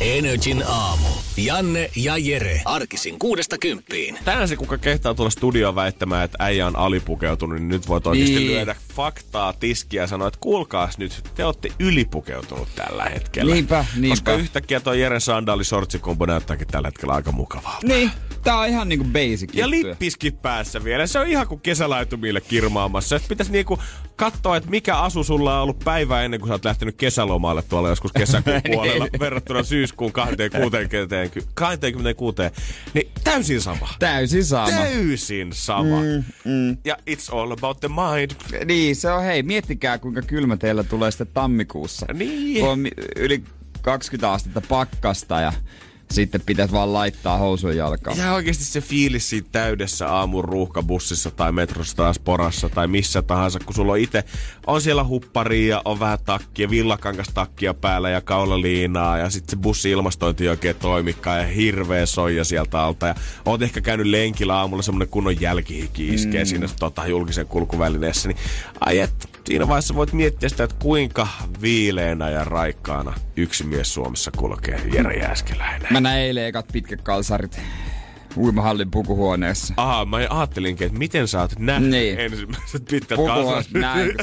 Energin aamu. Janne ja Jere. Arkisin kuudesta kymppiin. Tänään se, kuka kehtaa tulla studioon väittämään, että äijä on alipukeutunut, niin nyt voit oikeasti Niin. lyödä faktaa tiskiä ja sanoa, että kuulkaas nyt, te olette ylipukeutunut tällä hetkellä. Niinpä, niinpä. Koska yhtäkkiä tuo Jeren sandaali sortsikombo näyttääkin tällä hetkellä aika mukavalta. Niin, tää on ihan niinku basic Ja juttuja. lippiskin päässä vielä. Se on ihan kuin kesälaitumille kirmaamassa. Et pitäisi niinku katsoa, että mikä asu sulla on ollut päivää ennen kuin sä oot lähtenyt kesälomalle tuolla joskus kesäkuun puolella verrattuna syyskuun 26. 26. Niin täysin sama. Täysin sama. Täysin sama. Mm, mm. Ja it's all about the mind. Niin, se on hei, miettikää kuinka kylmä teillä tulee sitten tammikuussa. Niin. Kun on yli 20 astetta pakkasta ja sitten pitäisi vaan laittaa housujen jalkaan. Ja oikeasti se fiilis siinä täydessä aamun ruuhkabussissa tai metrossa tai sporassa tai missä tahansa, kun sulla on itse, on siellä hupparia ja on vähän takkia, villakangas takkia päällä ja kaulaliinaa ja sitten se bussi ilmastointi ei oikein toimikaan ja hirveä soija sieltä alta ja oot ehkä käynyt lenkillä aamulla semmonen kunnon jälkihiki iskee mm. siinä tota, julkisen kulkuvälineessä, niin ai et, siinä vaiheessa voit miettiä sitä, että kuinka viileänä ja raikkaana yksi mies Suomessa kulkee, Jere Jääskeläinen. Mä näin eilen ekat pitkät kalsarit uimahallin pukuhuoneessa. Aha, mä ajattelinkin, että miten sä oot nähnyt Niin. ensimmäiset pitkät kalsarit. näin,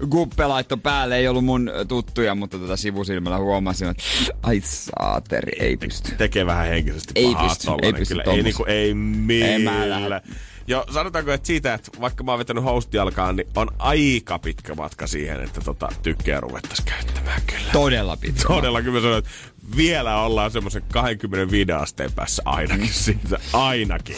kun guppe laitto päälle, ei ollut mun tuttuja, mutta tota sivusilmällä huomasin, että ai saateri, ei pysty. Tekee vähän henkisesti Ei pahaa pysty, tollanen ei pysty kyllä. Ei, niinku, ei millään. Jo, sanotaanko, että siitä, että vaikka mä oon vetänyt hostijalkaan, niin on aika pitkä matka siihen, että tota, tykkää ruvettaisiin käyttämään kyllä. Todella pitkä. Todella kyllä mä sanon, että vielä ollaan semmoisen 25 asteen päässä ainakin siitä. Ainakin.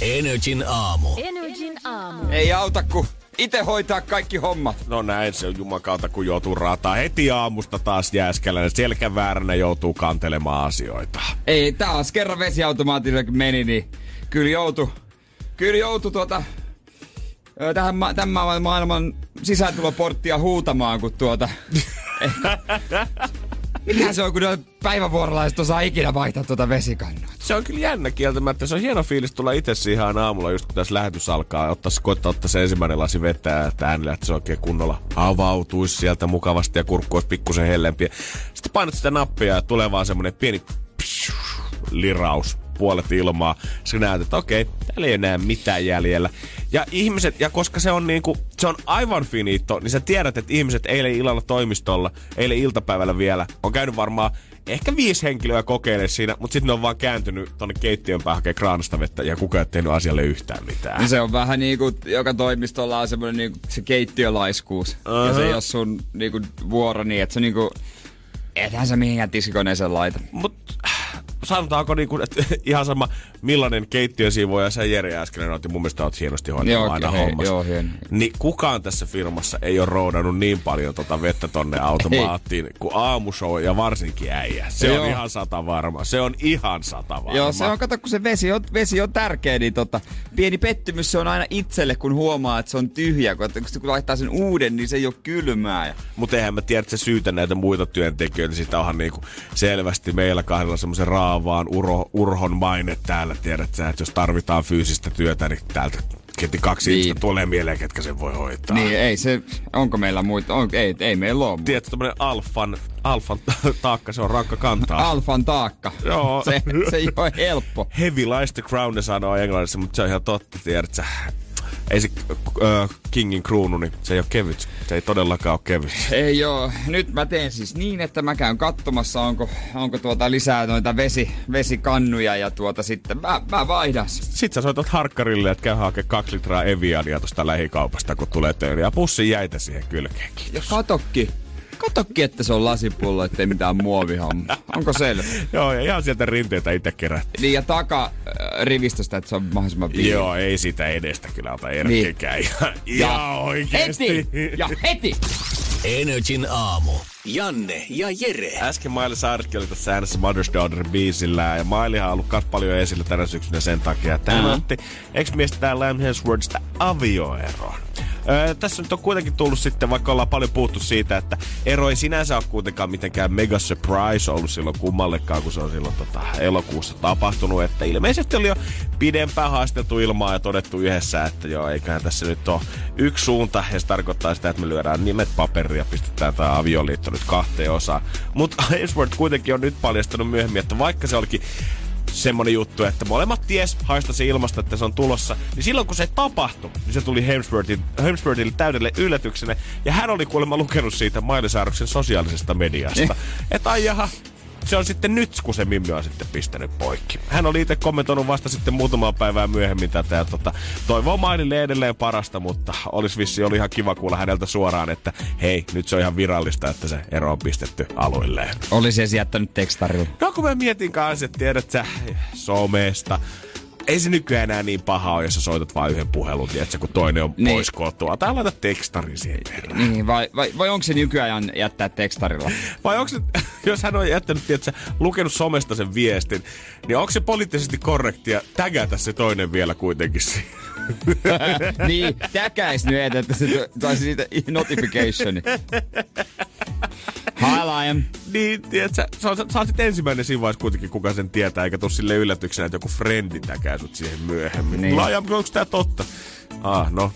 Energin aamu. Energin aamu. Ei auta, kun itse hoitaa kaikki hommat. No näin se on jumakauta, kun joutuu raataa heti aamusta taas jääskällä. Selkävääränä joutuu kantelemaan asioita. Ei, taas kerran vesiautomaatilla kun meni, niin kyllä joutu, kyllä joutu tuota, tähän ma- tämän ma- maailman sisääntuloporttia huutamaan, kun tuota... Mikä se on, kun päivävuorolaiset osaa ikinä vaihtaa tuota vesikannua? Se on kyllä jännä kieltämättä. Se on hieno fiilis tulla itse siihen aamulla, just kun tässä lähetys alkaa. Ottaa, koittaa ottaa se ensimmäinen lasi vetää, että ääni lähtisi oikein kunnolla avautuisi sieltä mukavasti ja kurkku olisi pikkusen hellempi. Sitten painat sitä nappia ja tulee vaan semmonen pieni liraus puolet ilmaa. Sä näet, että okei, täällä ei enää mitään jäljellä. Ja ihmiset, ja koska se on niinku, se on aivan finito, niin sä tiedät, että ihmiset eilen illalla toimistolla, eilen iltapäivällä vielä, on käynyt varmaan ehkä viisi henkilöä kokeilemaan siinä, mutta sitten ne on vaan kääntynyt tonne keittiön päähän hakemaan kraanasta vettä ja kukaan ei ole tehnyt asialle yhtään mitään. Niin se on vähän niinku, joka toimistolla on semmoinen niinku se keittiölaiskuus. Uh-huh. Ja se ei ole sun niinku vuoro niin, että se niinku, ethän sä mihinkään tiskikoneeseen laita. Mut sanotaanko niinku, että ihan sama millainen keittiösiivoja sä Jere äsken otti, mun mielestä oot hienosti hoitanut aina hei, hommassa. joo, hieno. Niin kukaan tässä firmassa ei ole roudannut niin paljon tota vettä tonne automaattiin kuin aamushow ja varsinkin äijä. Se Joo. on ihan sata varma. Se on ihan sata varma. Joo, se on, kato, kun se vesi on, vesi on tärkeä, niin tota, pieni pettymys se on aina itselle, kun huomaa, että se on tyhjä. Kun, kun, kun laittaa sen uuden, niin se ei ole kylmää. Ja, Mutta eihän mä tiedä, että se syytä näitä muita työntekijöitä. Sitä onhan niinku selvästi meillä kahdella semmoisen raavaan uro, urhon maine täällä. Tiedät sä, että jos tarvitaan fyysistä työtä, niin täältä heti kaksi Niin. ihmistä tulee mieleen, ketkä sen voi hoitaa. niin ei se, onko meillä muita? On, ei, ei meillä ole. Tiedätkö, tämmönen alfan, alfan taakka, se on rankka kantaa. Alfan taakka. Joo. Se, se ei ole helppo. Heavy lies the crown, ne sanoo englannissa, mutta se on ihan totta, tiedät sä. Ei se äh, Kingin kruunu, niin se ei ole kevyt. Se ei todellakaan ole kevyt. Ei joo. Nyt mä teen siis niin, että mä käyn katsomassa, onko, onko tuota lisää noita vesi, vesikannuja ja tuota sitten mä, mä vaihdan. Sitten sä soitat harkkarille, että käy hakemaan kaksi litraa Eviania tuosta lähikaupasta, kun tulee töihin. Ja pussin jäitä siihen kylkeenkin. Ja katokki. Katokki, että se on lasipullo, ettei mitään muovihomma. Onko selvä? Joo, ja ihan sieltä rinteitä itse kerättiin. Niin ja taka äh, rivistöstä, että se on mahdollisimman viileä. Joo, ei sitä edestä kyllä ota erkkikään. Niin. Ja, Ja ja oikeesti. heti! Ja heti! Energin aamu. Janne ja Jere. Äsken Miley Cyruskin oli tässä äänessä Mother's Daughter biisillä ja Mileyhan on ollut kas paljon esillä tänä syksynä sen takia, että hän Mhm. otti ex-miestä Lam Hemsworthista avioeroon. Öö, tässä nyt on kuitenkin tullut sitten, vaikka ollaan paljon puhuttu siitä, että ero ei sinänsä ole kuitenkaan mitenkään mega surprise ollut silloin kummallekaan, kun se on silloin tota, elokuussa tapahtunut. Että ilmeisesti oli jo pidempään haasteltu ilmaa ja todettu yhdessä, että joo, eiköhän tässä nyt ole yksi suunta. Ja se tarkoittaa sitä, että me lyödään nimet paperiin ja pistetään tämä avioliitto nyt kahteen osaan. Mutta Hemsworth kuitenkin on nyt paljastanut myöhemmin, että vaikka se olikin semmonen juttu, että molemmat ties haistasi ilmasta, että se on tulossa. Niin silloin kun se tapahtui, niin se tuli Hemsworthin, Hemsworthille täydelle yllätyksenä. Ja hän oli kuulemma lukenut siitä Miley sosiaalisesta mediasta. että ai jaha, se on sitten nyt, kun se Mimmi on sitten pistänyt poikki. Hän oli itse kommentoinut vasta sitten muutamaa päivää myöhemmin tätä ja tota, toivoo Mileylle edelleen parasta, mutta olisi vissi oli ihan kiva kuulla häneltä suoraan, että hei, nyt se on ihan virallista, että se ero on pistetty aluilleen. Olisi se jättänyt tekstarilla. No kun mä mietin kanssa, että tiedät sä somesta, ei se nykyään enää niin paha ole, jos sä soitat vain yhden puhelun, tiedätkö, kun toinen on Niin. pois kotoa. Tai laita tekstarin siihen perään. Niin, vai, vai, vai onko se nykyajan jättää tekstarilla? Vai onko se, jos hän on jättänyt, tiedätkö, lukenut somesta sen viestin, niin onko se poliittisesti korrektia tägätä se toinen vielä kuitenkin siihen? niin, täkäis nyt, että se taisi siitä notificationi. Hi Liam. Niin, tiedätkö, sä, sä, sä oot ensimmäinen siinä vaiheessa kuitenkin, kuka sen tietää, eikä tuu sille yllätyksenä, että joku frendi täkää sut siihen myöhemmin. Niin. Laaja, onko tää totta? Ah, no,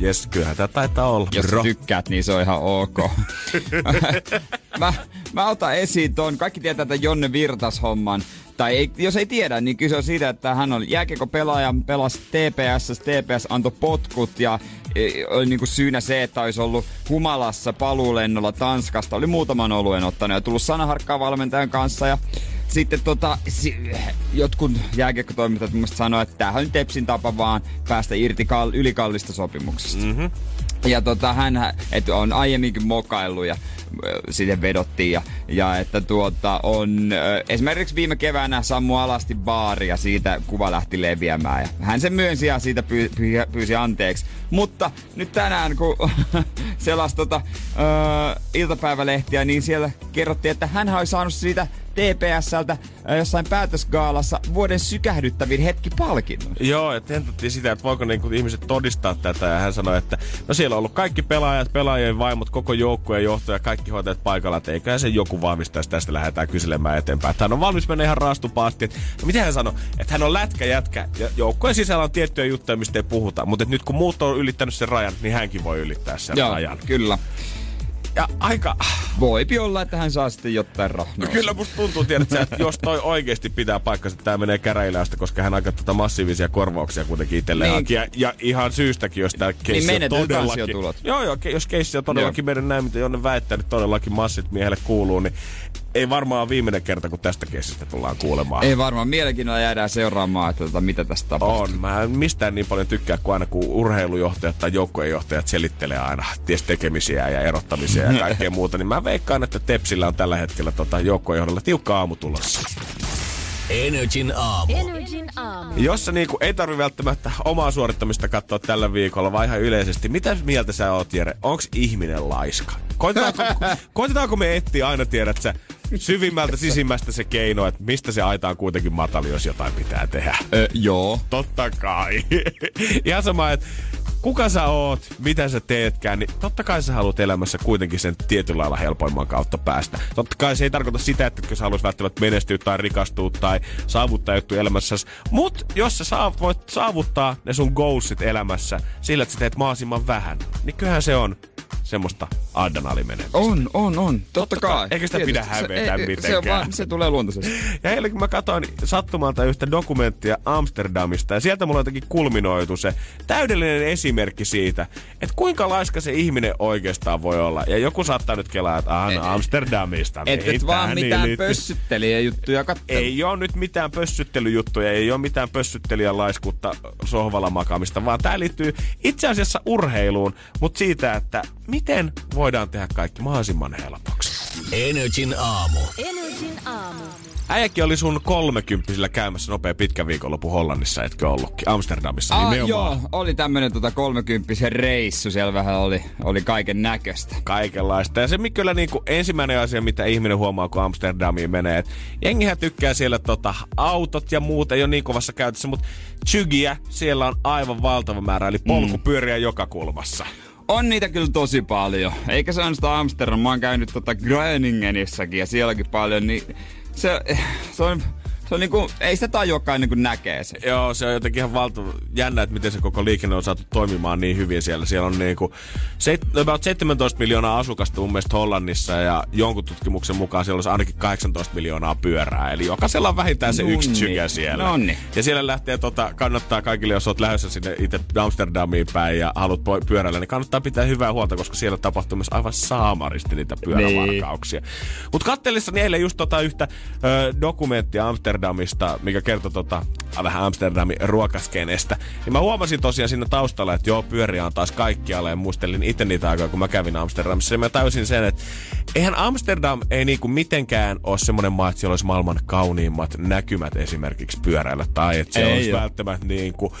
jes, kyllähän tää taitaa olla. Jos bro. tykkäät, niin se on ihan ok. mä, mä otan esiin ton. Kaikki tietää tämän Jonne Virtas-homman. Tai ei, jos ei tiedä, niin kyse on siitä, että hän on jääkiekko pelaaja, pelasi TPS, TPS antoi potkut ja oli niinku syynä se, että olisi ollut humalassa paluulennolla Tanskasta. Oli muutaman oluen ottanut ja tullut sanaharkkaa valmentajan kanssa ja sitten tota, jotkut jääkiekkotoimittajat mun mielestä sanoi, että tämähän on Tepsin tapa vaan päästä irti kal, ylikallista sopimuksesta. Mm-hmm. Ja tota, hän on aiemminkin mokaillut ja ö, siihen vedottiin. Ja, ja että tuota, on ö, esimerkiksi viime keväänä Sammu alasti baari ja siitä kuva lähti leviämään. Ja hän sen myönsi ja siitä pyy, pyy, pyysi anteeksi. Mutta nyt tänään, kun selasi tota, ö, iltapäivälehtiä, niin siellä kerrottiin, että hän oli saanut siitä TPSltä jossain päätösgaalassa vuoden sykähdyttävin hetki palkinnon. Joo, ja tentattiin sitä, että voiko niinku ihmiset todistaa tätä. Ja hän sanoi, että no siellä on ollut kaikki pelaajat, pelaajien vaimot, koko joukkueen johto ja kaikki hoitajat paikalla. Että eiköhän se joku vahvistaisi tästä lähdetään kyselemään eteenpäin. Että hän on valmis mennä ihan raastupaasti. Että, no miten hän sanoi? Että hän on lätkä jätkä ja joukkueen sisällä on tiettyjä juttuja, mistä ei puhuta. Mutta nyt kun muut on ylittänyt sen rajan, niin hänkin voi ylittää sen Joo, rajan. kyllä. Ja aika... Voipi olla, että hän saa sitten jotain rahnaa. No kyllä musta tuntuu, tiedät, sä, että jos toi oikeasti pitää paikkansa, että tämä menee käräjille asti, koska hän aika tota massiivisia korvauksia kuitenkin itselleen Niin. haki. Ja, ja, ihan syystäkin, jos tämä keissi on menetetyt todellakin... Joo, joo, jos keissi on todellakin mennyt näin, mitä Jonne väittää, että todellakin massit miehelle kuuluu, niin ei varmaan viimeinen kerta, kun tästä keissistä tullaan kuulemaan. Ei varmaan. Mielenkiinnolla jäädään seuraamaan, että tota, mitä tästä tapahtuu. On. Mä en mistään niin paljon tykkää kuin aina, kun urheilujohtajat tai joukkueenjohtajat selittelee aina ties tekemisiä ja erottamisia ja kaikkea muuta. Niin mä veikkaan, että Tepsillä on tällä hetkellä tota joukkueenjohdolla tiukka aamu tulossa. Energin aamu. Energin aamu. Jossa niinku ei tarvi välttämättä omaa suorittamista katsoa tällä viikolla, vaan ihan yleisesti. Mitä mieltä sä oot, Jere? Onks ihminen laiska? Koitetaanko, koitetaanko me etsiä aina, tiedät sä, syvimmältä sisimmästä se keino, että mistä se aita on kuitenkin matali, jos jotain pitää tehdä? Ö, joo. Totta kai. Ihan sama, että kuka sä oot, mitä sä teetkään, niin totta kai sä haluat elämässä kuitenkin sen tietyllä lailla helpoimman kautta päästä. Totta kai se ei tarkoita sitä, että sä haluaisit välttämättä menestyä tai rikastua tai saavuttaa juttu elämässä. Mut jos sä saavut, voit saavuttaa ne sun goalsit elämässä sillä, että sä teet mahdollisimman vähän, niin kyllähän se on semmoista adrenalimenemistä. On, on, on. Totta, Totta kai. kai. Eikä sitä Tietysti. pidä hävetä se, ei- Se, on mitenkään. vaan, se tulee luontaisesti. Ja eilen kun mä katsoin sattumalta yhtä dokumenttia Amsterdamista, ja sieltä mulla jotenkin kulminoitu se täydellinen esimerkki siitä, että kuinka laiska se ihminen oikeastaan voi olla. Ja joku saattaa nyt kelaa, että ah, no Amsterdamista. Et, et vaan mitään nimitti. pössyttelijä juttuja kattele. Ei ole nyt mitään pössyttelyjuttuja, ei ole mitään pössyttelijän laiskuutta sohvalla makaamista, vaan tämä liittyy itse asiassa urheiluun, mutta siitä, että miten voidaan tehdä kaikki mahdollisimman helpoksi. Energin aamu. Energin aamu. Äijäkin oli sun kolmekymppisillä käymässä nopea pitkä viikonloppu Hollannissa, etkö ollutkin? Amsterdamissa Ah, nimenomaan. joo, oli tämmönen tota 30 reissu, siellä vähän oli, oli kaiken näköistä. kaikenlaista. Ja se kyllä niinku ensimmäinen asia, mitä ihminen huomaa, kun Amsterdamiin menee, että jengihän tykkää siellä tota, autot ja muuta ei ole niin kovassa käytössä, mutta chygiä siellä on aivan valtava määrä, eli polkupyöriä mm. joka kulmassa. On niitä kyllä tosi paljon. Eikä se ainoastaan Amsterdam, mä oon käynyt tota Groningenissakin ja sielläkin paljon, niin se, se on, se on niinku, ei sitä tajuakaan ennen kuin näkee se. Joo, se on jotenkin ihan valtava jännä, että miten se koko liikenne on saatu toimimaan niin hyvin siellä. Siellä on niinku seit, about 17 miljoonaa asukasta mun mielestä Hollannissa ja jonkun tutkimuksen mukaan siellä olisi ainakin 18 miljoonaa pyörää. Eli jokaisella on vähintään se yksi chygä siellä. Nonni. Ja siellä lähtee, tota, kannattaa kaikille, jos oot lähdössä sinne itse Amsterdamiin päin ja haluat pyöräillä, niin kannattaa pitää hyvää huolta, koska siellä tapahtuu myös aivan saamaristi niitä pyörävarkauksia. Mutta kattelissani eilen just tota yhtä ö, dokumenttia Amsterdamista, mikä kertoi tota, vähän Amsterdamin ruokaskenestä. Niin mä huomasin tosiaan siinä taustalla, että joo, pyöriä on taas kaikkialle ja muistelin itse niitä aikoja, kun mä kävin Amsterdamissa. Ja mä täysin sen, että eihän Amsterdam ei niinku mitenkään ole semmoinen maa, että siellä olisi maailman kauniimmat näkymät esimerkiksi pyöräillä. Tai että siellä Ei olisi välttämättä niin kuin,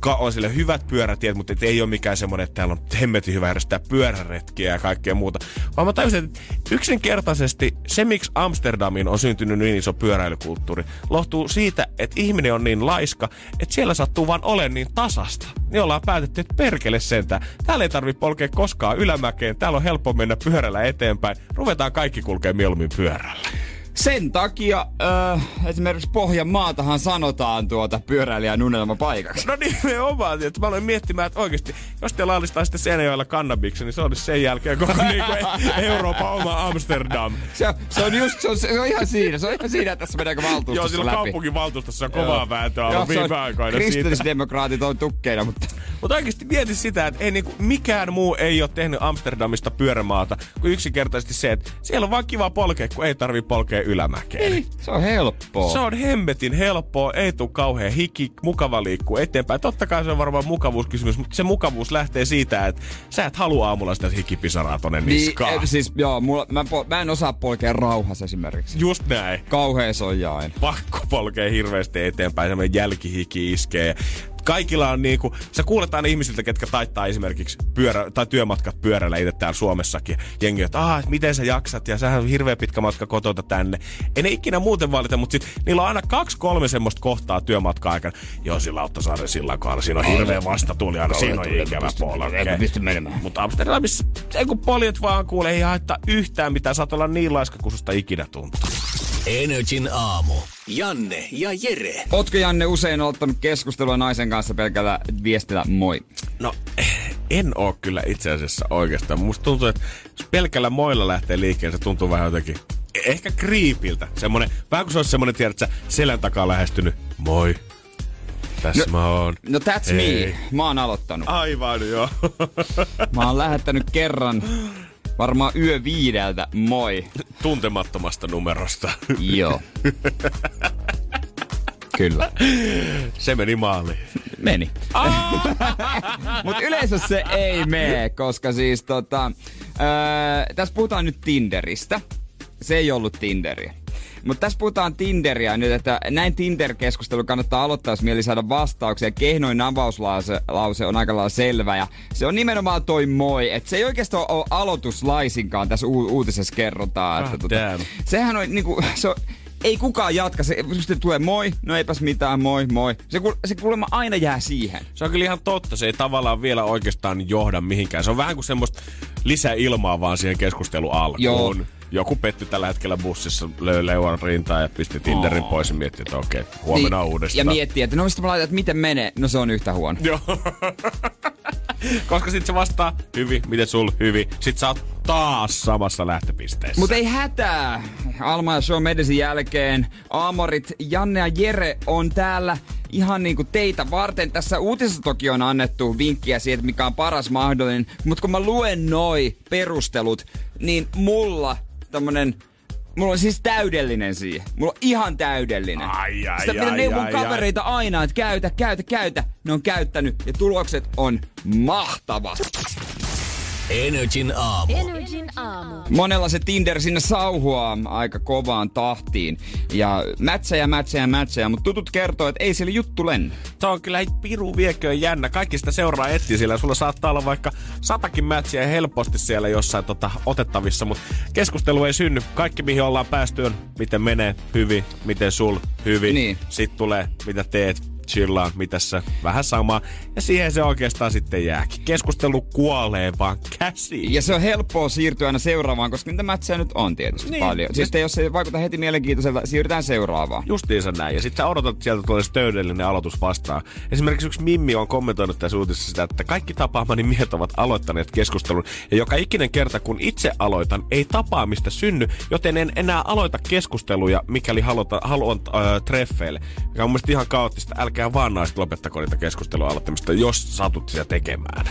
ka- on sille hyvät pyörätiet, mutta et ei ole mikään semmoinen, että täällä on hemmetin hyvä järjestää pyöräretkiä ja kaikkea muuta. Vaan mä tajusin, että yksinkertaisesti se, miksi Amsterdamiin on syntynyt niin iso pyöräilykulttuuri, lohtuu siitä, että ihminen on niin laiska, että siellä sattuu vaan olemaan niin tasasta. Niin ollaan päätetty, että perkele sentään. Täällä ei tarvi polkea koskaan ylämäkeen, täällä on helppo mennä pyörällä eteenpäin. Ruvetaan kaikki kulkea mieluummin pyörällä. Sen takia äh, esimerkiksi Pohjanmaatahan sanotaan tuota pyöräilijän unelmapaikaksi. No nimenomaan, että mä aloin miettimään, että oikeasti, jos te laillistaisitte Seinäjoella kannabiksen, niin se olisi sen jälkeen koko niinku Euroopan oma Amsterdam. Se, se on just, se on, se on ihan siinä, se on ihan siinä, että tässä Joo, valtuustossa silloin läpi. kaupunginvaltuustossa on kovaa Joo. vääntöä Joo, ollut on- viime aikoina. Kristillisdemokraatit on tukkeina, mutta Mutta oikeasti mieti sitä, että ei niinku, mikään muu ei ole tehnyt Amsterdamista pyörämaata kuin yksinkertaisesti se, että siellä on vaan kiva polkea, kun ei tarvi polkea ylämäkeen. se on helppoa. Se on hemmetin helppoa, ei tule kauhean hiki, mukava liikkuu eteenpäin. Totta kai se on varmaan mukavuuskysymys, mutta se mukavuus lähtee siitä, että sä et halua aamulla sitä hikipisaraa tonne niin, niskaan. eh, siis joo, mulla, mä, mä en osaa polkea rauhassa esimerkiksi. Just näin. Kauhea soija aina. Pakko polkee hirveästi eteenpäin, semmoinen jälkihiki iskee. Kaikilla on niinku, sä kuulet aina ihmisiltä, ketkä taittaa esimerkiksi pyörä, tai työmatkat pyörällä itse täällä Suomessakin. Jengi, että ah, mitä sä jaksat ja sähän on hirveä pitkä matka kotota tänne. Ei ne ikinä muuten valita, mutta sit niillä on aina kaksi kolme semmoista kohtaa työmatkaa aikana. Joo, sillä Lauttasaaren sillan kohdalla, siinä on hirveä vastatuuli aina, siinä on ikävä polke. pysty menemään. Mutta Amsterdamissa, ei kun poljet vaan kuule, ei haittaa yhtään mitään, saat olla niin laiska kuin susta ikinä tuntuu. Energin aamu. Janne ja Jere. Ootko Janne usein ottanut keskustelua naisen kanssa pelkällä viestillä moi? No, en oo kyllä itse asiassa oikeastaan. Musta tuntuu, että jos pelkällä moilla lähtee liikkeelle, se tuntuu vähän jotenkin ehkä kriipiltä. Semmonen, vähän kuin se olisi semmonen, tiedät sä, selän takaa lähestynyt. Moi. Tässä no, mä oon. No that's Hei. me. Mä oon aloittanut. Aivan joo. Mä oon lähettänyt kerran varmaan yö viideltä moi. Tuntemattomasta numerosta. Joo. Kyllä. Se meni maaliin. Meni. Mutta yleensä se ei mene, koska siis tota, öö, tässä puhutaan nyt Tinderistä. Se ei ollut Tinderiä. Mutta tässä puhutaan Tinderia nyt, että näin Tinder-keskustelu kannattaa aloittaa, jos mieli saada vastauksia. Kehnoin avauslause lause on aika lailla selvä ja se on nimenomaan toi moi. Että se ei oikeastaan ole aloitus laisinkaan tässä u- uutisessa kerrotaan. Että damn. sehän on niinku, se on, ei kukaan jatka. Se sitten tulee moi, no eipäs mitään, moi, moi. Se, se kuulemma aina jää siihen. Se on kyllä ihan totta. Se ei tavallaan vielä oikeastaan johda mihinkään. Se on vähän kuin semmoista lisäilmaa vaan siihen keskustelun alkuun. Joo. Joku petty tällä hetkellä bussissa, löi leuan rintaan ja pisti Tinderin Oh. pois ja mietti, että okei, huomenna Niin, uudestaan. Ja miettii, että no mistä mä laitan, että miten menee. No se on yhtä huono. Joo. Koska sit se vastaa hyvin, miten sul hyvin. Sit sä oot taas samassa lähtöpisteessä. Mutta ei hätää. Alma ja Show Medesin jälkeen Aamorit, Janne ja Jere on täällä ihan niinku teitä varten. Tässä uutisessa toki on annettu vinkkiä siitä, mikä on paras mahdollinen. Mutta kun mä luen noi perustelut, niin mulla tämmönen Mulla on siis täydellinen siihen. Mulla on ihan täydellinen. Ai, ai, Sitä minä ai, neuvon ai, kavereita aina, että käytä, käytä, käytä. Ne on käyttänyt ja tulokset on mahtavat. Energin aamu. Energin aamu. Monella se Tinder sinne sauhuaa aika kovaan tahtiin. Ja mätsejä, mätsejä, mätsejä, mutta tutut kertoo, että ei siellä juttu lennä. Se on kyllä piru vieköön jännä. Kaikki sitä seuraa etsiä siellä. Sulla saattaa olla vaikka satakin mätsiä helposti siellä jossain tota, otettavissa, mutta keskustelu ei synny. Kaikki mihin ollaan päästy on, miten menee, hyvin, miten sul, hyvin. Niin. Sitten tulee, mitä teet, chillaan, mitä sä, vähän samaa. Ja siihen se oikeastaan sitten jääkin. Keskustelu kuolee vaan käsiin. Ja se on helppoa siirtyä aina seuraavaan, koska niitä mätsejä nyt on tietysti Niin. paljon. Siis jos se ei vaikuta heti mielenkiintoiselta, siirrytään seuraavaan. Justiinsa näin. Ja sitten sä odotat, että sieltä tulee se täydellinen aloitus vastaan. Esimerkiksi yksi Mimmi on kommentoinut tässä uutisessa sitä, että kaikki tapaamani miehet ovat aloittaneet keskustelun. Ja joka ikinen kerta, kun itse aloitan, ei tapaamista synny, joten en enää aloita keskusteluja, mikäli haluta, haluan äh, treffeille. Mikä on mun ihan kaoottista. Älkää vaan naiset lopettako niitä keskustelua aloittamista, jos satut sitä tekemään.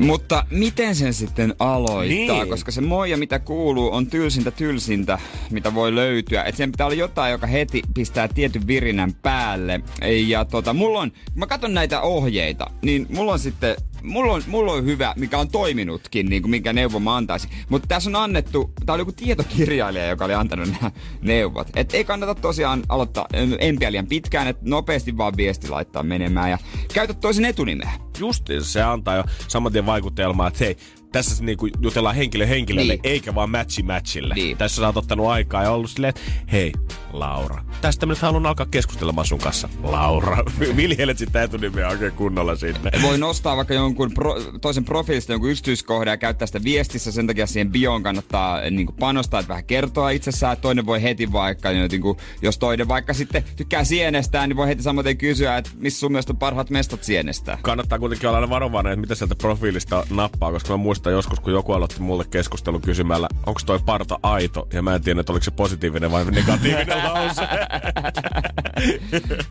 Mutta miten sen sitten aloittaa? Niin. Koska se moja, mitä kuuluu, on tylsintä tylsintä, mitä voi löytyä. Et sen pitää olla jotain, joka heti pistää tietyn virinän päälle. Ja tota, mulla on, kun mä katson näitä ohjeita, niin mulla on sitten Mulla on, mulla on hyvä, mikä on toiminutkin, niin kuin minkä neuvon mä antaisin. Mutta tässä on annettu, tää oli joku tietokirjailija, joka oli antanut nämä neuvot. Että ei kannata tosiaan aloittaa empiä liian pitkään, että nopeasti vaan viesti laittaa menemään ja käytä toisen etunimeä. Justiin se antaa jo saman tien vaikutelmaa, että hei, tässä niinku jutellaan henkilö henkilölle, Niin. eikä vaan matchi matchille. Niin. Tässä sä oot ottanut aikaa ja ollut silleen, että hei, Laura, tästä mä nyt haluan alkaa keskustelemaan sun kanssa. Laura, viljelet sitä etunimeä oikein kunnolla sinne. voi nostaa vaikka jonkun pro, toisen profiilista jonkun yksityiskohdan ja käyttää sitä viestissä. Sen takia siihen bioon kannattaa niin panostaa, että vähän kertoa itsessään. Toinen voi heti vaikka, niin kuin, jos toinen vaikka sitten tykkää sienestään, niin voi heti samoin kysyä, että missä sun mielestä on parhaat mestat sienestää. Kannattaa kuitenkin olla aina varovainen, että mitä sieltä profiilista nappaa, koska mä muistan joskus, kun joku aloitti mulle keskustelun kysymällä, onko toi parta aito, ja mä en tiedä, että oliko se positiivinen vai negatiivinen lause.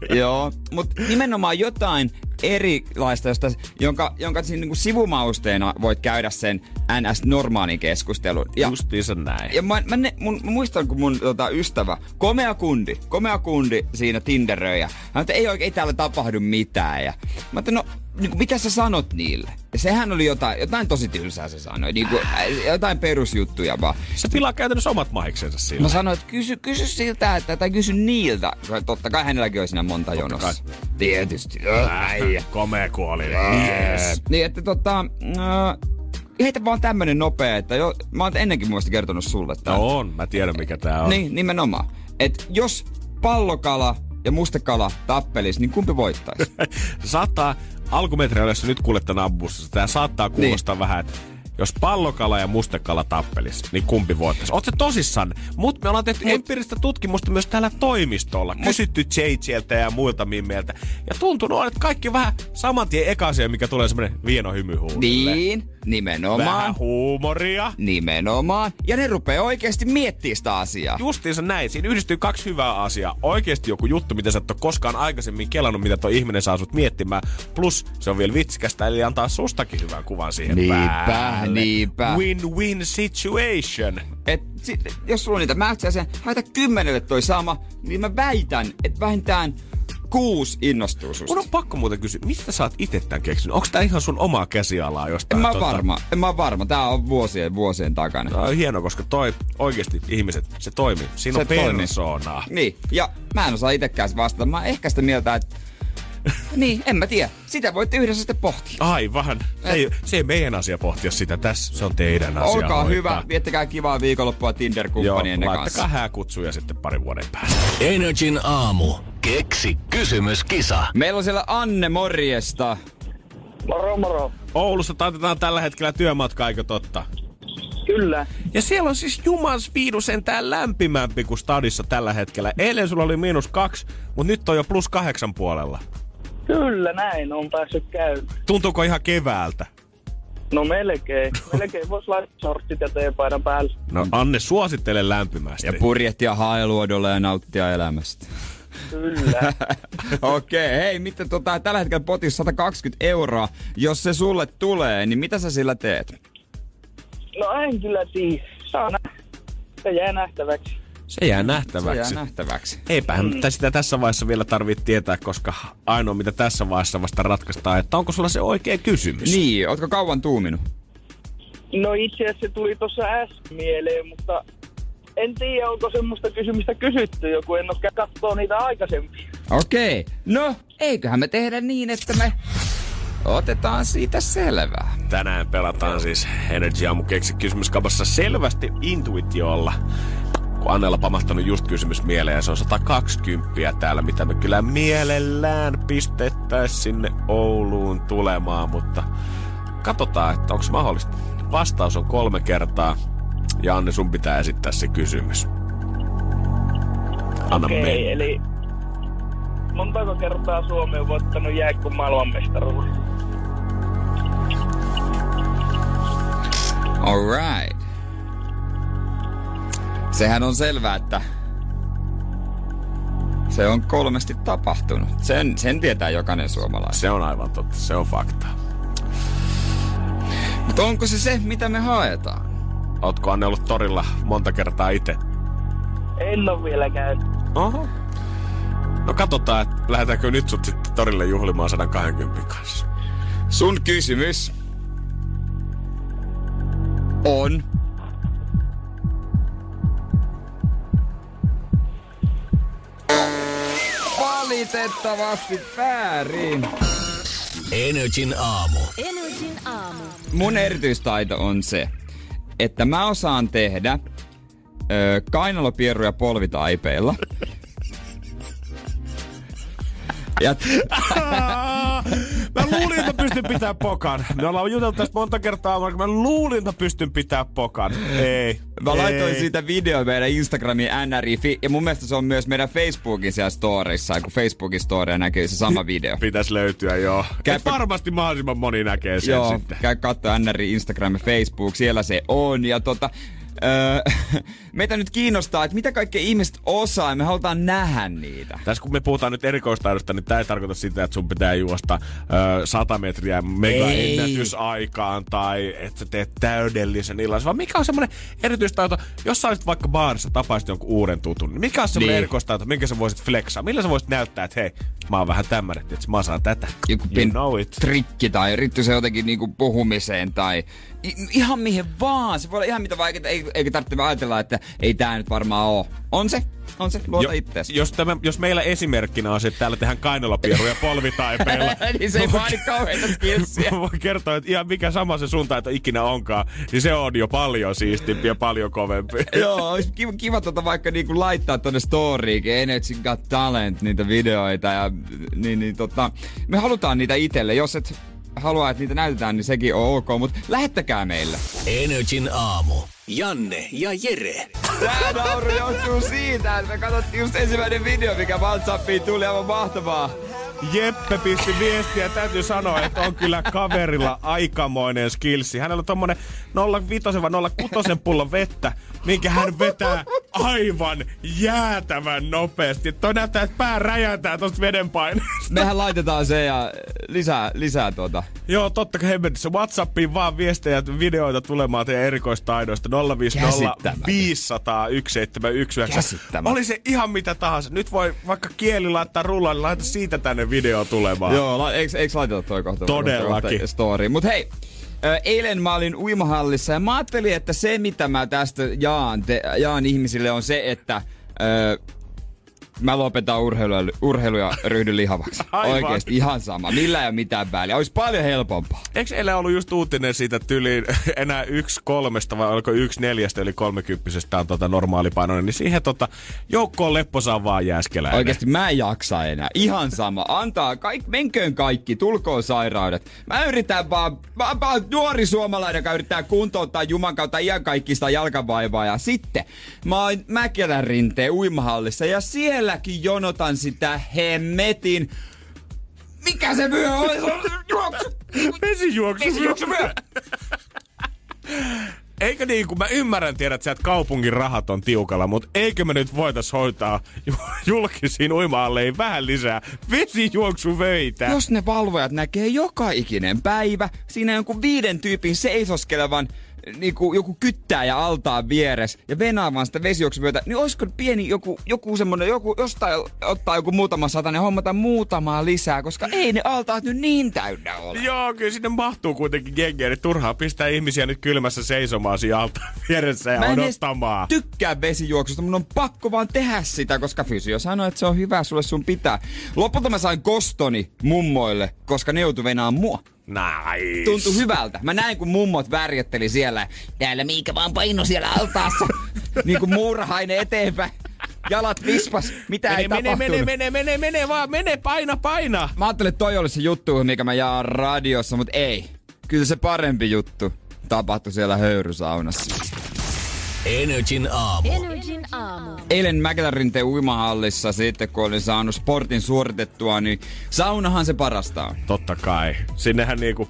Joo, mutta nimenomaan jotain erilaista, josta, jonka, jonka siinä niin kuin sivumausteena voit käydä sen NS-normaalin keskustelun. Ja Justiinsa näin. Ja mä, mä, ne, mun, mä muistan, kun mun tota, ystävä, komea kundi, komea kundi siinä Tinderöi. Ja hän että ei oikein, ei täällä tapahdu mitään. Ja mä että no, niin kuin, mitä sä sanot niille? Ja sehän oli jotain, jotain tosi tylsää se sanoi. Niin kuin, äh, jotain perusjuttuja vaan. Se pilaa käytännössä omat mahiksensa sillä. Mä sanoin, että kysy, kysy siltä, että, tai kysy niiltä. Totta kai hänelläkin olisi siinä monta jonossa. Tietysti. Äijä. Komea kuolinen. Yes. Niin, että tota... Äh, heitä vaan tämmönen nopea, että jo, mä oon ennenkin muista kertonut sulle tää. No on, mä tiedän mikä tää on. Niin, nimenomaan. Et jos pallokala ja mustekala tappelis, niin kumpi voittaisi? Saattaa alkumetreillä, jos nyt kuulet tän ambussa, tää saattaa kuulostaa niin. vähän, että jos pallokala ja mustekala tappelis, niin kumpi voittaisi? Se tosissaan? Mut me ollaan tehty Mut... empiiristä tutkimusta myös täällä toimistolla. Mut... Kysytty JJltä ja muilta mimmeiltä. Ja tuntunut on, että kaikki vähän saman tien eka asia, mikä tulee semmonen vieno hymy huulille. niin, nimenomaan. Vähän huumoria. Nimenomaan. Ja ne rupeaa oikeasti miettimään sitä asiaa. Justiinsa näin. Siinä yhdistyy kaksi hyvää asiaa. Oikeasti joku juttu, mitä sä et ole koskaan aikaisemmin kelannut, mitä tuo ihminen saa sut miettimään. Plus se on vielä vitsikästä, eli antaa sustakin hyvän kuvan siihen Niinpä, päälle. niinpä. Win-win situation. Et jos sulla on niitä mätsejä, sen haeta kymmenelle toi sama, niin mä väitän, että vähintään kuusi innostuu susta. Mun on pakko muuten kysyä, mistä sä oot itse tän keksinyt? Onko tää ihan sun omaa käsialaa En jostain? mä varma, en mä varma. Tää on vuosien vuosien takana. Tää on hieno, koska toi oikeasti ihmiset, se toimii. Siinä Se on persoonaa. Niin, ja mä en osaa itekään vastata. Mä oon ehkä sitä mieltä, että... niin, en mä tiedä. Sitä voitte yhdessä sitten pohtia. Aivan. Se ei, se ei meidän asia pohtia sitä tässä. Se on teidän asia Olkaa hoitaa. hyvä, viettäkää kivaa viikonloppua Joo, Tinder-kumppanienne kanssa. laittakaa hääkutsuja sitten parin vuoden päästä. Energin aamu. Keksi kysymyskisa. Meillä on siellä Anne morjesta. Moro moro. Oulussa taitetaan tällä hetkellä työmatka, eikö totta? Kyllä. Ja siellä on siis Jumans viidu sentään lämpimämpi kuin stadissa tällä hetkellä. Eilen sulla oli miinus kaksi, mutta nyt on jo plus kahdeksan puolella. Kyllä näin on päässyt käymään. Tuntuuko ihan keväältä? No melkein. Melkein voisi laittaa sortsit ja teepaidan päälle. No Anne, suosittele lämpimästi. Ja purjehtia haeluodolla ja nauttia elämästä. Kyllä. Okei, okay, hei, mitä tota, tällä hetkellä potissa 120 euroa. Jos se sulle tulee, niin mitä sä sillä teet? No en kyllä tiedä. Saa nä- Se jää nähtäväksi. Se jää Se nähtäväksi. jää nähtäväksi. Eipähän mm. sitä tässä vaiheessa vielä tarvitse tietää, koska ainoa mitä tässä vaiheessa vasta ratkaistaan, että onko sulla se oikea kysymys. Niin, ootko kauan tuuminut? No itse asiassa se tuli tuossa äsken mieleen, mutta en tiedä, onko semmoista kysymystä kysytty joku, en ole katsoa niitä aikaisempia. Okei. No, eiköhän me tehdä niin, että me otetaan siitä selvää. Tänään pelataan siis Energy Aamu keksi kysymyskapassa selvästi intuitiolla. Kun Annella pamahtanut just kysymys mieleen ja se on 120 täällä, mitä me kyllä mielellään pistettäis sinne Ouluun tulemaan, mutta katsotaan, että onko mahdollista. Vastaus on kolme kertaa ja Anne, sun pitää esittää se kysymys. Anna Okei, mennä. eli montako kertaa Suomi on voittanut jääkkön maailmanmestaruuden? Alright. Sehän on selvää, että se on kolmesti tapahtunut. Sen, sen tietää jokainen suomalainen. Se on aivan totta, se on fakta. Mutta onko se se, mitä me haetaan? Ootko Anne ollut torilla monta kertaa itse? En ole vielä käynyt. Oho. No katsotaan, että lähdetäänkö nyt sut sitten torille juhlimaan 120 kanssa. Sun kysymys on... Valitettavasti väärin. Energin aamu. Energin aamu. Mun erityistaito on se, että mä osaan tehdä ö, kainalopierruja polvitaipeilla. Ja t- Mä luulin, että pystyn pitää pokan. Me ollaan juteltu tästä monta kertaa, mutta mä luulin, että pystyn pitää pokan. Ei. Mä laitoin ei. siitä video meidän Instagramiin NRI, ja mun mielestä se on myös meidän Facebookin siellä storissa, kun Facebookin storia näkyy se sama video. Pitäis löytyä, joo. Et varmasti mahdollisimman moni näkee sen Joo, sitten. käy katsoa NRI Instagram ja Facebook, siellä se on. Ja tota, öö, meitä nyt kiinnostaa, että mitä kaikkea ihmiset osaa, ja me halutaan nähdä niitä. Tässä kun me puhutaan nyt erikoistaidosta, niin tämä ei tarkoita sitä, että sun pitää juosta ö, 100 metriä mega Ei. ennätysaikaan tai että sä teet täydellisen illan, vaan mikä on semmoinen erityistaito, jos sä olisit vaikka baarissa tapaisit jonkun uuden tutun, niin mikä on semmoinen Niin. erikoistaito, minkä sä voisit flexaa? Millä sä voisit näyttää, että hei, mä oon vähän tämmöinen, että mä osaan tätä. Joku you know it. trikki tai riittyy se jotenkin niinku puhumiseen tai i- ihan mihin vaan. Se voi olla ihan mitä vaikeaa, ei- eikä tarvitse ajatella, että ei tää nyt varmaan oo. On se, on se, luota Jo- ittees. jos, tämä, jos meillä esimerkkinä on se, että täällä tehdään kainalopieruja polvitaipeilla, niin se ei vaadi kauheita skillsiä. Mä voin kertoa, että ihan mikä sama se sun taito ikinä onkaan, niin se on jo paljon siistimpi ja paljon kovempi. Joo, olisi kiva, kiva tota vaikka niinku laittaa tonne storyinkin, Energy Got Talent, niitä videoita ja niin, niin tota, me halutaan niitä itelle. Jos et halua, että niitä näytetään, niin sekin on ok, mutta lähettäkää meille. Energin aamu. Janne ja Jere. Tää nauru johtuu siitä, että me katsottiin just ensimmäinen video, mikä WhatsAppiin tuli aivan mahtavaa. Jeppe pisti viestiä, täytyy sanoa, että on kyllä kaverilla aikamoinen skillsi. Hänellä on tommonen 05 vai 06 pullon vettä, minkä hän vetää aivan jäätävän nopeasti. Toi näyttää, että pää räjäytää tosta vedenpaineesta. Mehän laitetaan se ja lisää, lisää tuota. Joo, totta kai hemmetissä. Whatsappiin vaan viestejä ja videoita tulemaan teidän erikoistaidoista 050 Käsittämätön. 500 1719. Käsittämätön. Oli se ihan mitä tahansa. Nyt voi vaikka kieli laittaa rullaan, niin laita siitä tänne video tulemaan. Joo, la, eikö, eikö laiteta toi kohta? Todellakin. story. Mut hei, eilen mä olin uimahallissa ja mä ajattelin, että se mitä mä tästä jaan, te, jaan ihmisille on se, että ö, mä lopetan urheilu, urheilu ja ryhdyn lihavaksi. Aivan. Oikeesti ihan sama. Millä ei ole mitään väliä. Olisi paljon helpompaa. Eikö eilen ollut just uutinen siitä tyliin enää yksi kolmesta vai oliko yksi neljästä eli kolmekymppisestä on tota normaalipainoinen, niin siihen tota joukkoon lepposaa vaan jääskeläinen. Oikeesti mä en jaksa enää. Ihan sama. Antaa kaik, menköön kaikki, tulkoon sairaudet. Mä yritän vaan, mä, mä nuori suomalainen, joka yrittää kuntouttaa Juman kautta iänkaikkista jalkavaivaa. Ja sitten mä oon Mäkelän rinteen uimahallissa ja sielläkin jonotan sitä hemmetin. Mikä se myö on? Juoksu. Vesijuoksu. Vesijuoksuvyö. Eikö niin, kun mä ymmärrän, tiedät sä, että kaupungin rahat on tiukalla, mutta eikö me nyt voitais hoitaa ju- julkisiin uima-alleen vähän lisää vesijuoksuvöitä? Jos ne valvojat näkee joka ikinen päivä siinä jonkun viiden tyypin seisoskelevan niinku, joku kyttää ja altaan vieressä ja venaamaan sitä vesijuoksuvyötä, niin olisiko pieni joku, joku semmonen, joku, jostain ottaa joku muutama satanen, hommata muutamaa lisää, koska ei ne altaat nyt niin täynnä ole. Joo, kyllä sinne mahtuu kuitenkin jengiä, niin turhaa pistää ihmisiä nyt kylmässä seisomaan siinä altaan vieressä ja Mä en odottamaan. tykkää vesijuoksusta, mun on pakko vaan tehdä sitä, koska fysio sanoi, että se on hyvä, sulle sun pitää. Lopulta mä sain kostoni mummoille, koska ne joutu venaan mua. Nice. Tuntui hyvältä. Mä näin, kun mummot värjätteli siellä. Täällä Miika vaan paino siellä altaassa. niin kuin muurahainen eteenpäin. Jalat vispas. Mitä ei Mene, mene, mene, mene, mene, mene vaan, mene, paina, paina. Mä ajattelin, että toi olisi se juttu, mikä mä jaan radiossa, mutta ei. Kyllä se parempi juttu tapahtui siellä höyrysaunassa. Energin aamu. Energin aamu. Eilen Mäkelärinteen uimahallissa sitten, kun olin saanut sportin suoritettua, niin saunahan se parasta on. Totta kai. Sinnehän niinku...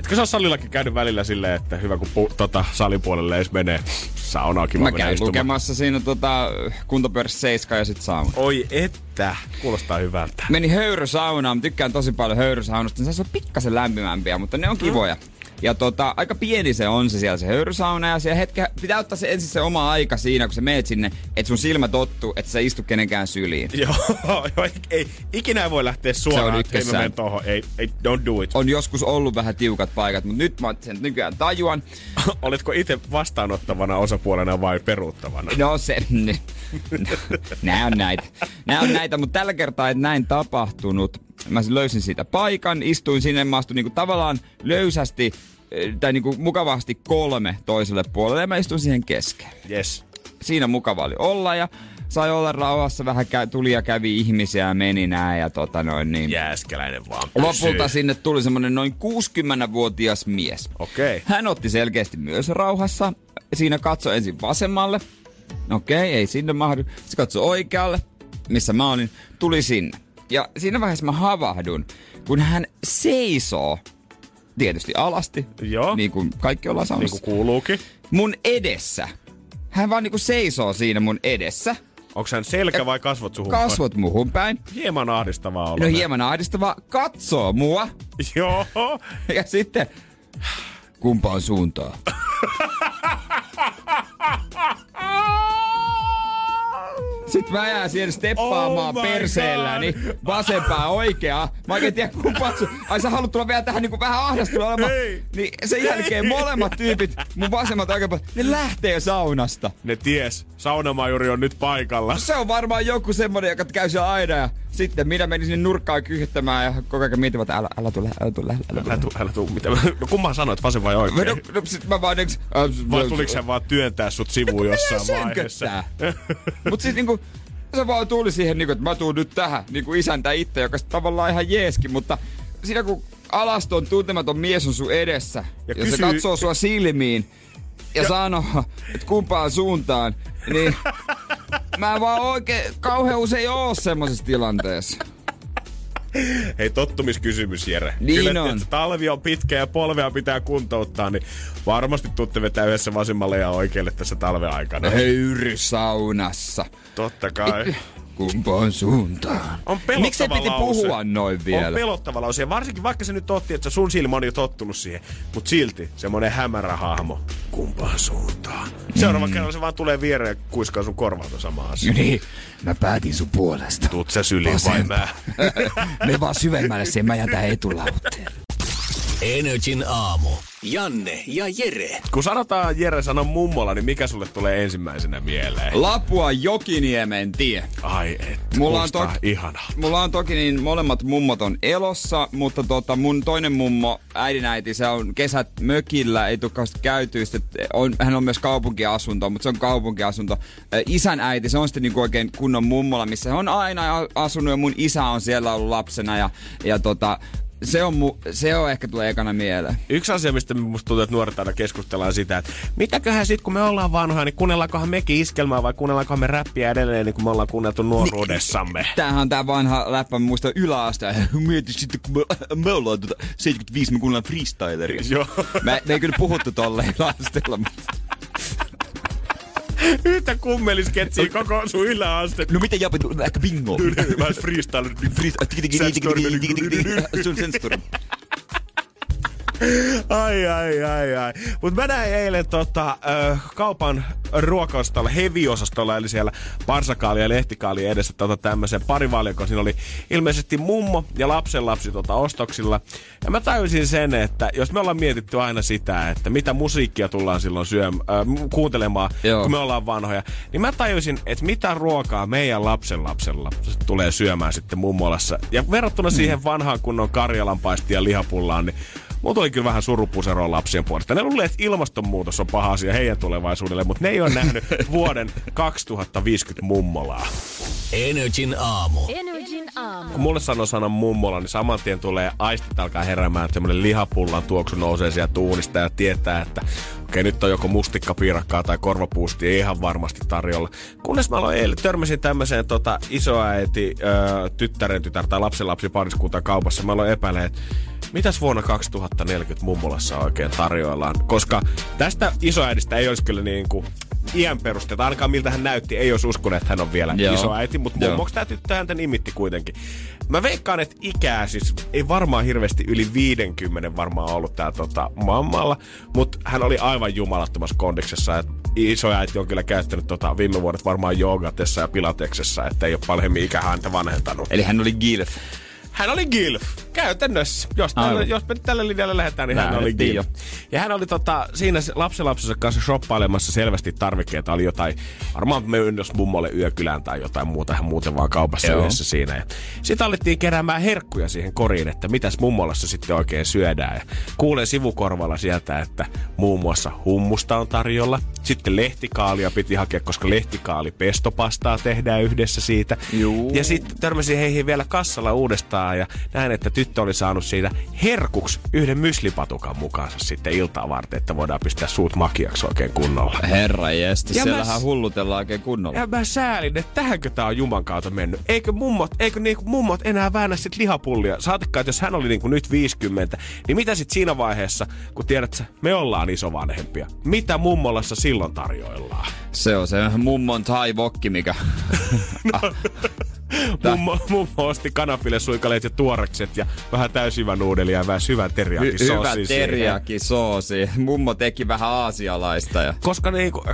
Etkö sä salillakin käynyt välillä silleen, että hyvä kun pu, tota, salipuolelle edes menee. Sauna on kiva Mä käyn lukemassa siinä tota, kuntopyörässä 7 ja sit sauna. Oi että, kuulostaa hyvältä. Meni höyrysaunaan, tykkään tosi paljon höyrysaunasta, niin se on pikkasen lämpimämpiä, mutta ne on kivoja. Ja tota, aika pieni se on se siellä se höyrysauna ja siellä hetken, pitää ottaa se ensin se oma aika siinä, kun sä meet sinne, että sun silmä tottuu, että sä istu kenenkään syliin. Joo, joo ei, ei, ikinä ei voi lähteä suoraan, että hei, mä menen tohon. Ei, ei, don't do it. On joskus ollut vähän tiukat paikat, mutta nyt mä sen nykyään tajuan. Oletko itse vastaanottavana osapuolena vai peruuttavana? No se, nää on näitä. Nää on näitä, mutta tällä kertaa ei näin tapahtunut. Mä löysin siitä paikan, istuin sinne, mä astuin niinku tavallaan löysästi eh, tai niinku mukavasti kolme toiselle puolelle ja mä istuin siihen keskelle. Yes. Siinä mukava oli olla ja sai olla rauhassa, vähän kä- tuli ja kävi ihmisiä ja meni näin ja tota noin niin. Jääskeläinen vaan Lopulta pysyy. sinne tuli semmonen noin 60-vuotias mies. Okei. Hän otti selkeästi myös rauhassa. Siinä katsoi ensin vasemmalle. Okei, ei sinne mahdu. Se katsoi oikealle, missä mä olin. Tuli sinne. Ja siinä vaiheessa mä havahdun, kun hän seisoo, tietysti alasti, Joo. niin kuin kaikki ollaan Niin saunassa, kuin kuuluukin. mun edessä. Hän vaan niinku seisoo siinä mun edessä. Onko hän selkä vai kasvot suhun? Kasvot muhun päin. Hieman ahdistavaa olla. No hieman ahdistavaa. Katsoo mua. Joo. Ja sitten kumpaan suuntaan? Sitten mä jään siihen steppaamaan Oh perseelläni God. vasempaa oikeaa. Mä oikein tiedä kumpaan su- Ai sä haluat tulla vielä tähän niinku vähän ahdastua olemaan. Niin sen jälkeen molemmat tyypit, mun vasemmat ja oikeat, ne lähtee saunasta. Ne ties. Saunamajuri on nyt paikalla. Se on varmaan joku semmonen, joka käy siellä aina ja sitten minä menin sinne nurkkaan kyhyttämään ja koko ajan mietin, että älä, älä tule, älä tule, älä tule. Älä tuu, älä tuu. Mitä? No kumman sanoit, vasen vai oikein? No, no, sit mä vaan eks, Vai tuliko se vaan työntää sut sivuun jossain vaiheessa? Mut siis niinku, se vaan tuli siihen niinku, että mä tuun nyt tähän, niinku isäntä itse, joka tavallaan ihan jeeskin, mutta siinä kun alaston tuntematon mies on sun edessä, Ja ja, ja se kysyy- katsoo sua silmiin ja, ja sanoo, että kumpaan suuntaan, niin mä en vaan oikein kauhean usein oo semmosessa tilanteessa. Hei, tottumiskysymys, Jere. Niin Kyllä, on. Että talvi on pitkä ja polvea pitää kuntouttaa, niin varmasti tuutte vetää yhdessä vasemmalle ja oikealle tässä talven aikana. Höyrysaunassa. Totta kai. Kumpaan suuntaan? On Miksi piti lause. puhua noin vielä? On pelottava lause. Varsinkin vaikka se nyt otti, että sun silmä on jo tottunut siihen. Mut silti semmonen hämärä hahmo. Kumpaan suuntaan? Seuraava mm. kerralla se vaan tulee viereen ja kuiskaa sun korvalta sama asia. Niin, mä päätin sun puolesta. Tuut sä syliin vai mä? Me vaan syvemmälle siihen, mä jätän etulautteen. Energin aamu. Janne ja Jere. Kun sanotaan Jere sanon mummola, niin mikä sulle tulee ensimmäisenä mieleen? Lapua Jokiniemen tie. Ai et, Mulla on, toki, ihana. mulla on toki niin molemmat mummot on elossa, mutta tota mun toinen mummo, äidinäiti, se on kesät mökillä, ei tule käytyä. On, hän on myös kaupunkiasunto, mutta se on kaupunkiasunto. Isän äiti, se on sitten niinku oikein kunnon mummola, missä hän on aina asunut ja mun isä on siellä ollut lapsena ja, ja tota, se on, mu, se on ehkä tulee ekana mieleen. Yksi asia, mistä musta tuntuu, että nuoret aina keskustellaan sitä, että mitäköhän sit kun me ollaan vanhoja, niin kuunnellaankohan mekin iskelmää vai kuunnellaankohan me räppiä edelleen, niin kuin me ollaan kuunneltu nuoruudessamme. Tämähän on tää vanha läppä, mä muistan yläaste. Mieti sitten, kun me, me ollaan tota 75, me kuunnellaan freestyleria. Joo. Me, me ei kyllä puhuttu tolleen yläasteella, mutta... Yhtä kummelisketsiä koko sun yläaste. No miten Jape, ehkä bingo? Mä freestyle. Sun senstori. Ai, ai, ai, ai. Mutta mä näin eilen tota, ö, kaupan ruokaostolla, heviosastolla, eli siellä parsakaali ja lehtikaali edessä tota tämmöisen parivalikon. Siinä oli ilmeisesti mummo ja lapsenlapsi tota ostoksilla. Ja mä tajusin sen, että jos me ollaan mietitty aina sitä, että mitä musiikkia tullaan silloin syöm, äh, kuuntelemaan, Joo. kun me ollaan vanhoja, niin mä tajusin, että mitä ruokaa meidän lapsenlapsella tulee syömään sitten mummolassa. Ja verrattuna mm. siihen vanhaan kunnon karjalanpaistia ja lihapullaan, niin Mulla tuli kyllä vähän surupuseroa lapsien puolesta. Ne luulee, että ilmastonmuutos on paha asia heidän tulevaisuudelle, mutta ne ei ole nähnyt vuoden 2050 mummolaa. Energin aamu. Energin aamu. Kun mulle sanoo sanan mummola, niin saman tien tulee aistit alkaa heräämään, että semmoinen lihapullan tuoksu nousee sieltä tuunista ja tietää, että okei, nyt on joko mustikkapiirakkaa tai korvapuusti ei ihan varmasti tarjolla. Kunnes mä aloin eilen, törmäsin tämmöiseen tota, isoäiti, ö, tyttären tytär tai lapsenlapsi pariskunta kaupassa. Mä aloin epäilemään, että mitäs vuonna 2040 mummolassa oikein tarjoillaan? Koska tästä isoäidistä ei olisi kyllä niin kuin iän perusteella, ainakaan miltä hän näytti, ei olisi uskonut, että hän on vielä Joo. isoäiti, mutta mummoksi tämä tyttö häntä nimitti kuitenkin. Mä veikkaan, että ikää siis ei varmaan hirveästi yli 50 varmaan ollut tää tota, mammalla, mutta hän oli aivan jumalattomassa kondiksessa, että isoäiti on kyllä käyttänyt tota, viime vuodet varmaan joogatessa ja pilateksessa, että ei ole paljon ikä häntä vanhentanut. Eli hän oli gilf. Hän oli Gilf, käytännössä. Jos, tälle, jos me nyt tälle linjalle lähdetään, niin hän oli Gilf. Jo. Ja hän oli tota, siinä lapsenlapsensa kanssa shoppailemassa selvästi tarvikkeita. Oli jotain, varmaan me jos mummolle yökylään tai jotain muuta, hän muuten vaan kaupassa Joo. yhdessä siinä. Ja sitten alettiin keräämään herkkuja siihen koriin, että mitäs mummolassa sitten oikein syödään. Ja kuulee sivukorvalla sieltä, että muun muassa hummusta on tarjolla. Sitten lehtikaalia piti hakea, koska lehtikaali pestopastaa tehdään yhdessä siitä. Juu. Ja sitten törmäsin heihin vielä kassalla uudestaan iltaa ja näin, että tyttö oli saanut siitä herkuksi yhden myslipatukan mukaansa sitten iltaa varten, että voidaan pistää suut makiaksi oikein kunnolla. Herra jesti, siellähän mä, hullutellaan oikein kunnolla. Ja mä säälin, että tähänkö tää on Juman kautta mennyt. Eikö mummot, eikö niinku mummot enää väännä sit lihapullia? Saatikkaan, että jos hän oli niinku nyt 50, niin mitä sit siinä vaiheessa, kun tiedät sä, me ollaan isovanhempia. Mitä mummolassa silloin tarjoillaan? Se on se mummon tai vokki, mikä... no. Mummo, mummo osti kanafille suikaleet ja tuorekset ja vähän täysivän nuudelia ja vähän syvän teriakisoosi. Hy- hyvä teriakisoosi. Mummo teki vähän aasialaista. Ja... Koska niinku,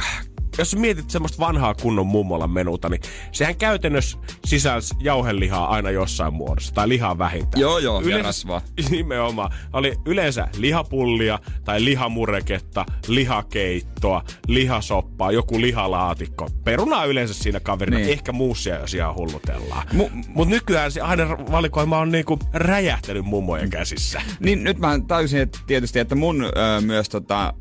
jos mietit semmoista vanhaa kunnon mummolan menuta, niin sehän käytännössä sisälsi jauhelihaa aina jossain muodossa, tai lihaa vähintään. Joo, joo, yleensä, ja rasvaa. Nimenomaan. Oli yleensä lihapullia, tai lihamureketta, lihakeittoa, lihasoppaa, joku lihalaatikko. Perunaa yleensä siinä kaverina, niin. ehkä muussia jos ihan hullutellaan. Mu- Mutta nykyään se aina valikoima on niinku räjähtänyt mummojen käsissä. Niin nyt mä täysin että tietysti, että mun ö, myös tota,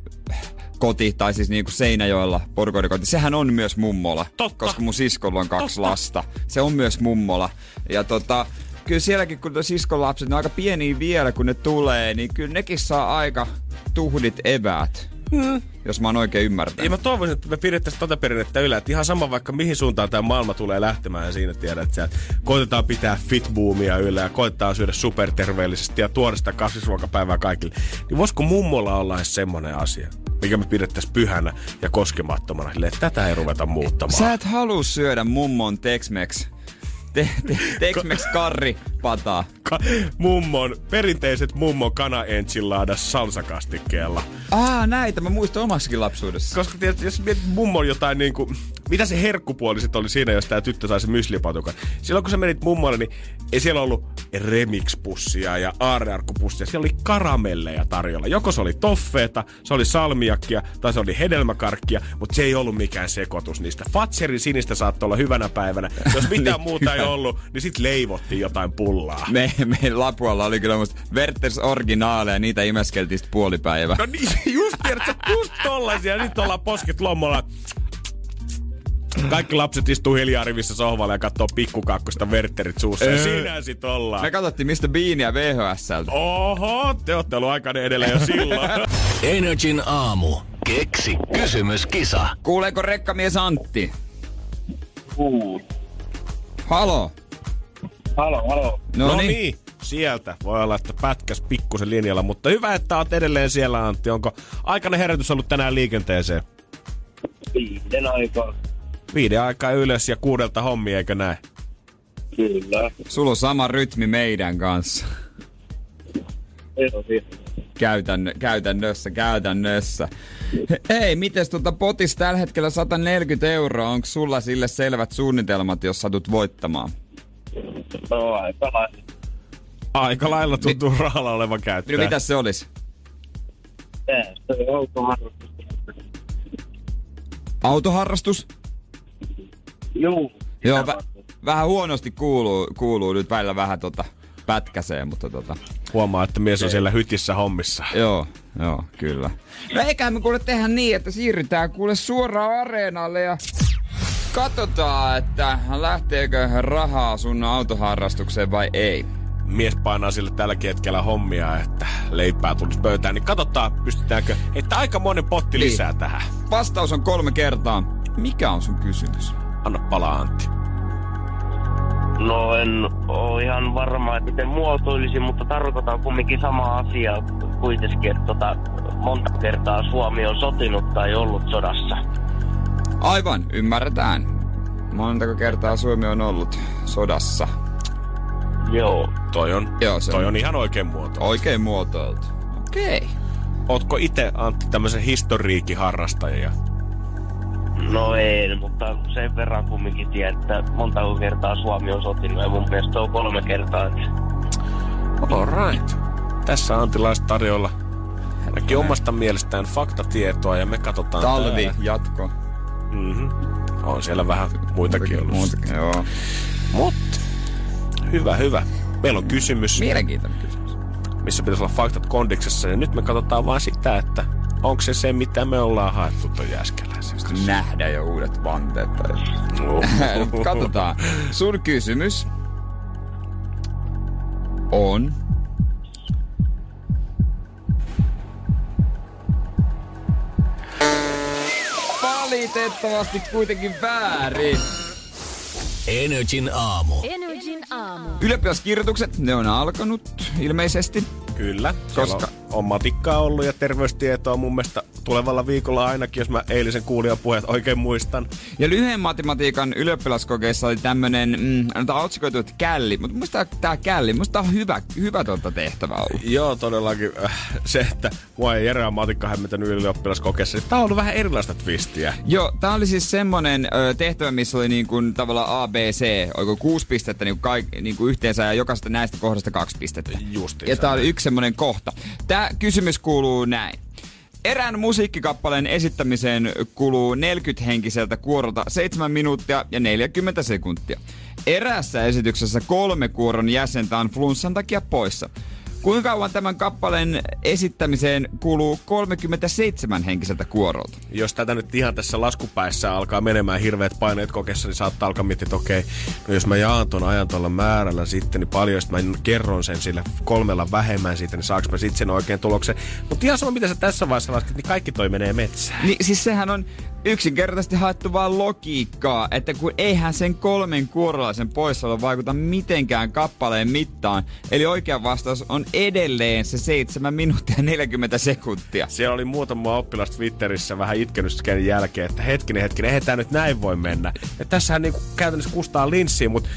koti, tai siis niinku Seinäjoella porukoiden sehän on myös mummola. Totta. Koska mun siskolla on kaksi Totta. lasta. Se on myös mummola. Ja tota, kyllä sielläkin, kun siskon lapset, ne on aika pieniä vielä, kun ne tulee, niin kyllä nekin saa aika tuhdit eväät. Mm. Jos mä oon oikein ymmärtänyt. Ja mä toivoisin, että me pidettäisiin tota perinnettä yllä. Että ihan sama vaikka mihin suuntaan tämä maailma tulee lähtemään ja siinä tiedät, että koitetaan pitää fitboomia yllä ja koitetaan syödä superterveellisesti ja tuoda sitä kasvisruokapäivää kaikille. Niin voisiko mummolla olla edes semmonen asia, mikä me pidettäisiin pyhänä ja koskemattomana. Sille, että tätä ei ruveta muuttamaan. Sä et halua syödä mummon Tex-Mex te, te, Tex-Mex karri pataa. Ka- mummon, perinteiset mummon kana enchiladas salsakastikkeella. Aa, näitä mä muistan omassakin lapsuudessa. Koska tiedät, jos mietit mummon jotain niinku, mitä se herkkupuoli sit oli siinä, jos tää tyttö sai se myslipatukan. Silloin kun sä menit mummolle, niin ei siellä ollut remix-pussia ja aarrearkkupussia. Siellä oli karamelleja tarjolla. Joko se oli toffeeta, se oli salmiakkia tai se oli hedelmäkarkkia, mutta se ei ollut mikään sekoitus niistä. Fatserin sinistä saattoi olla hyvänä päivänä. Jos mitään muuta ei ollut, niin sit leivottiin jotain pullaa. Me, me Lapualla oli kyllä musta Werthers originaaleja, niitä imeskeltiin sitten puolipäivä. No niin, just tiedät, just tollasia. Nyt ollaan posket lommolla. Kaikki lapset istuu hiljaa rivissä sohvalla ja katsoo pikkukakkosta verterit suussa. Ja siinä sit ollaan. Me katsottiin mistä Beania VHSltä. Oho, te ootte ollut aikana edellä jo silloin. Energin aamu. Keksi kysymyskisa. Kuuleeko rekkamies Antti? Kuul. Halo. Halo, halo. No, no niin. niin. Sieltä voi olla, että pätkäs pikkusen linjalla, mutta hyvä, että oot edelleen siellä Antti. Onko aikainen herätys ollut tänään liikenteeseen? Viiden aikaa. Viiden aikaa ylös ja kuudelta hommi, eikö näin? Kyllä. Sulla on sama rytmi meidän kanssa. Joo, Käytän, käytännössä, käytännössä. Hei, miten tuota potis tällä hetkellä 140 euroa? Onko sulla sille selvät suunnitelmat, jos satut voittamaan? No aika lailla. Aika lailla tuntuu Mi- rahalla olevan käyttöä. No mitä se olisi? Se on autoharrastus. Autoharrastus? Juu. Joo, vä- vähän huonosti kuuluu, kuuluu nyt välillä vähän tota pätkäseen, mutta tota... Huomaa, että mies on siellä hytissä hommissa. Joo, joo, kyllä. No eikä me kuule tehdä niin, että siirrytään kuule suoraan areenalle ja katsotaan, että lähteekö rahaa sun autoharrastukseen vai ei. Mies painaa sille tälläkin hetkellä hommia, että leipää tulisi pöytään, niin katsotaan, pystytäänkö, että aika monen potti Niin. lisää tähän. Vastaus on kolme kertaa. Mikä on sun kysymys? Anna palaa Antti. No en ole ihan varma, että miten muotoilisin, mutta tarkoitan kumminkin sama asia kuitenkin, että tota, monta kertaa Suomi on sotinut tai ollut sodassa. Aivan, ymmärretään. Montako kertaa Suomi on ollut sodassa? Joo. Toi on, Joo, se toi on- on ihan oikein muoto. Oikein muotoiltu. Okei. Ootko itse Antti tämmöisen historiikin harrastaja? No ei, mutta sen verran kumminkin tiedän, että montako kertaa Suomi on sotinut ja mun mielestä on kolme kertaa. Että All right. Tässä Antilais tarjolla ainakin omasta mielestään faktatietoa ja me katsotaan Talvi, täällä. jatko. Mm-hmm. On siellä vähän muitakin ollut. Muutakin, joo. Mutta hyvä, hyvä. Meillä on kysymys, Mielenkiintoinen kysymys. missä pitäisi olla faktat kondiksessa. Ja nyt me katsotaan vaan sitä, että onko se se, mitä me ollaan haettu Jääskeläisen kanssa. Nähdä jo uudet vanteet. Tai... Oh. Katsotaan. Sun kysymys on... Valitettavasti kuitenkin väärin. Energin aamu. Energin aamu. Ylioppilaskirjoitukset, ne on alkanut ilmeisesti. Kyllä, koska Koska- on, on matikkaa ollut ja terveystietoa mun mielestä tulevalla viikolla ainakin, jos mä eilisen kuulijan puheet oikein muistan. Ja lyhyen matematiikan ylioppilaskokeissa oli tämmönen, mm, annetaan otsikoitu, että källi. Mutta musta tää källi, musta tää on hyvä, hyvä tuota tehtävä ollut. Joo, todellakin. Äh, Se, että mua ei on matikka hämmentänyt ylioppilaskokeessa, niin tää on ollut vähän erilaista twistiä. Joo, tää oli siis semmonen ö, tehtävä, missä oli niin kuin tavallaan A, B, C, oiko kuusi pistettä niin kuin kaik, niin kuin yhteensä ja jokaisesta näistä kohdasta kaksi pistettä. Justiinsa. Ja tää oli yksi semmonen kohta. Tää kysymys kuuluu näin. Erään musiikkikappaleen esittämiseen kuluu 40-henkiseltä kuorolta 7 minuuttia ja 40 sekuntia. Eräässä esityksessä kolme kuoron jäsentä on flunssan takia poissa. Kuinka kauan tämän kappaleen esittämiseen kuluu 37 henkiseltä kuorolta? Jos tätä nyt ihan tässä laskupäissä alkaa menemään hirveät paineet kokessa, niin saattaa alkaa miettiä, että okei, no jos mä jaan ton ajan tuolla määrällä sitten, niin paljon, jos mä kerron sen sille kolmella vähemmän siitä, niin saaks mä sitten sen oikein tuloksen. Mutta ihan sama, mitä sä tässä vaiheessa lasket, niin kaikki toi menee metsään. Niin siis sehän on yksinkertaisesti haettu vaan logiikkaa, että kun eihän sen kolmen kuorolaisen poissaolo vaikuta mitenkään kappaleen mittaan. Eli oikea vastaus on edelleen se 7 minuuttia ja 40 sekuntia. Siellä oli muutama oppilas Twitterissä vähän itkenyt jälkeen, että hetkinen, hetkinen, eihän tää nyt näin voi mennä. Ja tässähän niinku käytännössä kustaa linssiin, mutta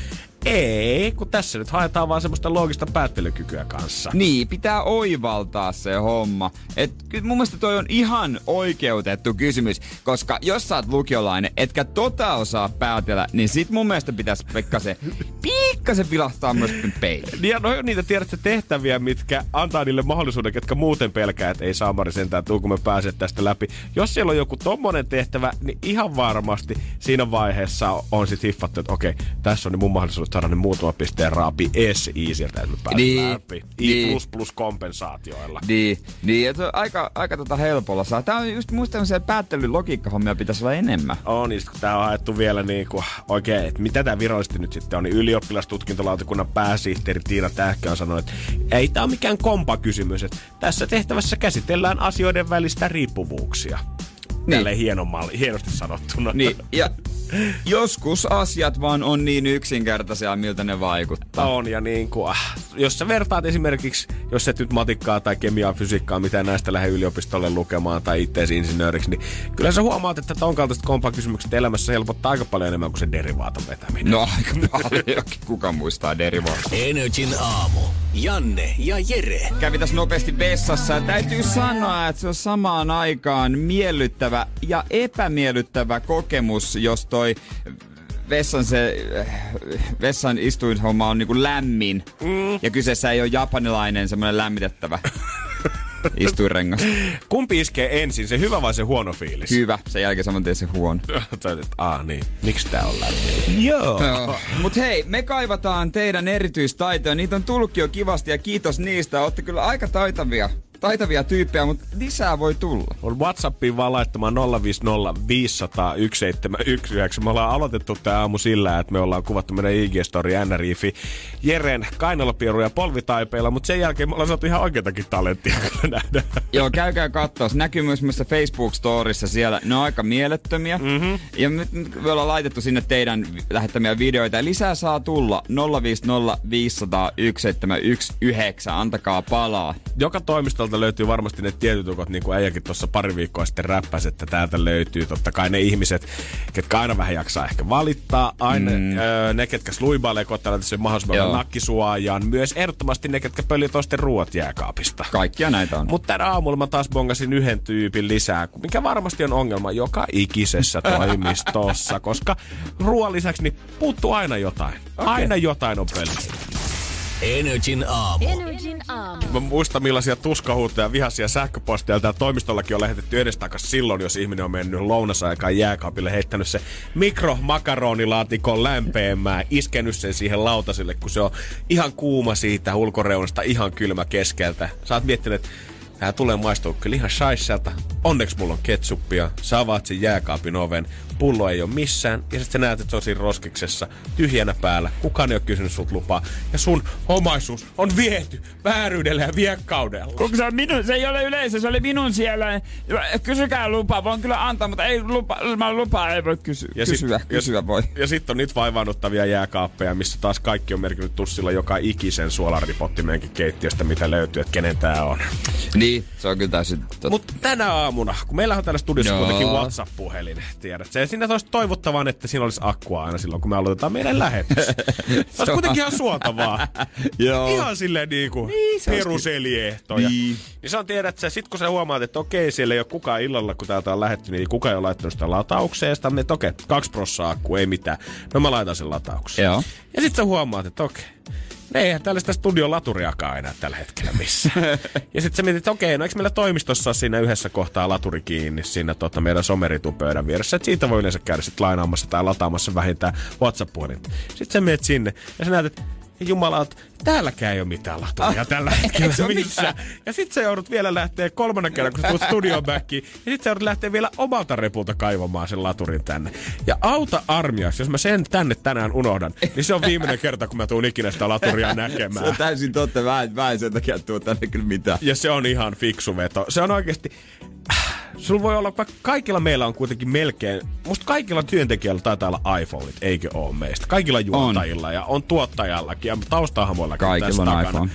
ei, kun tässä nyt haetaan vaan semmoista loogista päättelykykyä kanssa. Niin, pitää oivaltaa se homma. Et kyllä mun mielestä toi on ihan oikeutettu kysymys, koska jos sä oot lukiolainen, etkä tota osaa päätellä, niin sit mun mielestä pitäisi pikkasen, pikkasen vilahtaa myös peiliin. Niin ja no niitä tiedätte tehtäviä, mitkä antaa niille mahdollisuuden, ketkä muuten pelkää, että ei Samari sentään tuu, kun me pääse tästä läpi. Jos siellä on joku tommonen tehtävä, niin ihan varmasti siinä vaiheessa on sit hiffattu, että okei, tässä on niin mun mahdollisuus saada ne muutama pisteen raapi S easyltä, että me pääsemme Niin, läpi. niin. I plus plus kompensaatioilla. Niin, niin että aika, aika tota helpolla saa. Tää on just muista tämmöisiä päättelylogiikkahommia pitäisi olla enemmän. On, niin sit kun tää on haettu vielä niin kuin, oikein, että mitä tää virallisesti nyt sitten on, niin ylioppilastutkintolautakunnan pääsihteeri Tiina Tähkö on sanonut, että ei tää ole mikään kompa-kysymys, että tässä tehtävässä käsitellään asioiden välistä riippuvuuksia. Niin. Tälleen hienosti sanottuna. Niin, ja joskus asiat vaan on niin yksinkertaisia, miltä ne vaikuttaa. On, ja niin kuin, ah, jos sä vertaat esimerkiksi, jos et nyt matikkaa tai kemiaa, fysiikkaa, mitä näistä lähde yliopistolle lukemaan tai itteesi insinööriksi, niin kyllä sä huomaat, että ton kaltaiset kompakysymykset elämässä helpottaa aika paljon enemmän kuin se derivaaton vetäminen. No aika paljon. Kuka muistaa derivaatio? Energin aamu. Janne ja Jere. Kävi tässä nopeasti vessassa ja täytyy sanoa, että se on samaan aikaan miellyttävä ja epämiellyttävä kokemus, jos toi vessan se, vessan istuinhomma on niinku lämmin. Mm. Ja kyseessä ei ole japanilainen semmoinen lämmitettävä istuinrengas. Kumpi iskee ensin, se hyvä vai se huono fiilis? Hyvä, sen jälkeen saman tien se huono. Aah niin, miksi tää on lämmin? Joo. Joo. Mut hei, me kaivataan teidän erityistaitoja. Niitä on tullutkin jo kivasti ja kiitos niistä. Olette kyllä aika taitavia taitavia tyyppejä, mutta lisää voi tulla. On Whatsappiin vaan laittamaan 050 500 1719. Me ollaan aloitettu tämä aamu sillä, että me ollaan kuvattu meidän IG-story NRIFI Jeren kainalopieru ja polvitaipeilla, mutta sen jälkeen me ollaan saatu ihan oikeatakin talenttia nähdä. Joo, käykää katsoa. Näkyy myös myös Facebook-storissa siellä. Ne on aika mielettömiä. Mm-hmm. Ja nyt me ollaan laitettu sinne teidän lähettämiä videoita. Ja lisää saa tulla 050 500 1719. Antakaa palaa. Joka toimistolla tuolta löytyy varmasti ne tietyt ukot, niin kuin äijäkin tuossa pari viikkoa sitten räppäsi, että täältä löytyy totta kai ne ihmiset, ketkä aina vähän jaksaa ehkä valittaa, aina mm. öö, ne, ketkä sluibailee kotona tässä mahdollisimman nakkisuojaan, myös ehdottomasti ne, ketkä pöljät toisten ruoat jääkaapista. Kaikkia näitä on. Mutta tänä aamulla mä taas bongasin yhden tyypin lisää, mikä varmasti on ongelma joka ikisessä toimistossa, koska ruoan lisäksi niin puuttuu aina jotain. Okay. Aina jotain on pöljää. Energin aamu. Energin aamu. Mä muistan millaisia tuskahuutoja vihaisia sähköposteja täällä toimistollakin on lähetetty edestakas silloin, jos ihminen on mennyt lounasaikaan jääkaapille, heittänyt se mikromakaronilaatikon lämpeämään, iskenyt sen siihen lautasille, kun se on ihan kuuma siitä ulkoreunasta, ihan kylmä keskeltä. Sä oot miettinyt, että Tää tulee maistua kyllä ihan shaisselta. Onneksi mulla on ketsuppia. Sä avaat sen jääkaapin oven pullo ei ole missään, ja sitten sä näet, että se on siinä roskiksessa, tyhjänä päällä, kukaan ei ole kysynyt sut lupaa, ja sun omaisuus on viety vääryydellä ja viekkaudella. Kun se, on minun, se ei ole yleisö, se oli minun siellä. Kysykää lupaa, voin kyllä antaa, mutta ei lupa, mä lupaa ei voi kysyä. Ja kysyä, sit, kysyä voi. Ja, ja sitten on niitä vaivaannuttavia jääkaappeja, missä taas kaikki on merkinnyt tussilla joka ikisen suolaripottimenkin keittiöstä, mitä löytyy, että kenen tää on. Niin, se on kyllä täysin totta. Mutta tänä aamuna, kun meillä on täällä studiossa Joo. kuitenkin WhatsApp-puhelin, tiedät, se siinä olisi toivottavan, että siinä olisi akkua aina silloin, kun me aloitetaan meidän lähetys. se olisi kuitenkin ihan suotavaa. Joo. Ihan silleen niinku niin, peruselieehtoja. Niin. niin se on tiedät, että sit kun sä huomaat, että okei, siellä ei ole kukaan illalla, kun täältä on lähetty, niin kukaan ei ole laittanut sitä lataukseen. Sitten että okei, kaksi prossaa akku, ei mitään. No mä laitan sen lataukseen. Joo. Ja sitten sä huomaat, että okei, ne eihän tällaista studion laturiakaan enää tällä hetkellä missään. ja sitten sä mietit, että okei, no eikö meillä toimistossa siinä yhdessä kohtaa laturi kiinni siinä tota, meidän someritun pöydän vieressä. Että siitä voi yleensä käydä sitten lainaamassa tai lataamassa vähintään WhatsApp-puhelinta. Sitten sä menet sinne ja sä näet, että Jumala, täälläkään ei ole mitään laturia ah, tällä hetkellä missään. Ja sit sä joudut vielä lähteä kolmannen kerran, kun sä tulet studion backiin, ja sit sä joudut lähteä vielä omalta repulta kaivamaan sen laturin tänne. Ja auta armias, jos mä sen tänne tänään unohdan, niin se on viimeinen kerta, kun mä tuun ikinä sitä laturia näkemään. se on täysin totta, mä en, mä en sen takia tuo tänne kyllä mitään. Ja se on ihan fiksu veto. Se on oikeasti, sulla voi olla, vaikka kaikilla meillä on kuitenkin melkein, musta kaikilla työntekijöillä taitaa olla iPhoneit, eikö ole meistä? Kaikilla juontajilla on. ja on tuottajallakin ja taustahahmoillakin Kaikilla on takana. iPhone.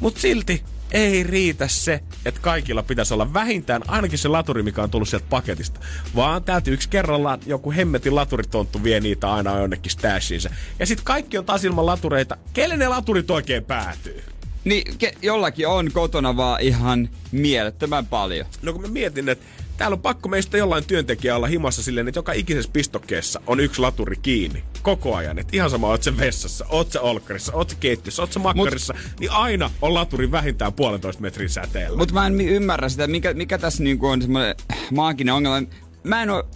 Mutta silti ei riitä se, että kaikilla pitäisi olla vähintään ainakin se laturi, mikä on tullut sieltä paketista. Vaan täältä yksi kerrallaan joku hemmetin laturitonttu vie niitä aina jonnekin stashiinsa. Ja sitten kaikki on taas ilman latureita. Kelle ne laturit oikein päätyy? Niin, ke, jollakin on kotona vaan ihan mielettömän paljon. No kun mä mietin, että täällä on pakko meistä jollain työntekijä olla himassa silleen, että joka ikisessä pistokkeessa on yksi laturi kiinni. Koko ajan. Että ihan sama, oot se vessassa, oot se olkkarissa, oot se keittiössä, oot se makkarissa, Mut, niin aina on laturi vähintään puolentoista metrin säteellä. Mutta mä en ymmärrä sitä, mikä, mikä tässä niinku on semmoinen maaginen ongelma. Mä en oo,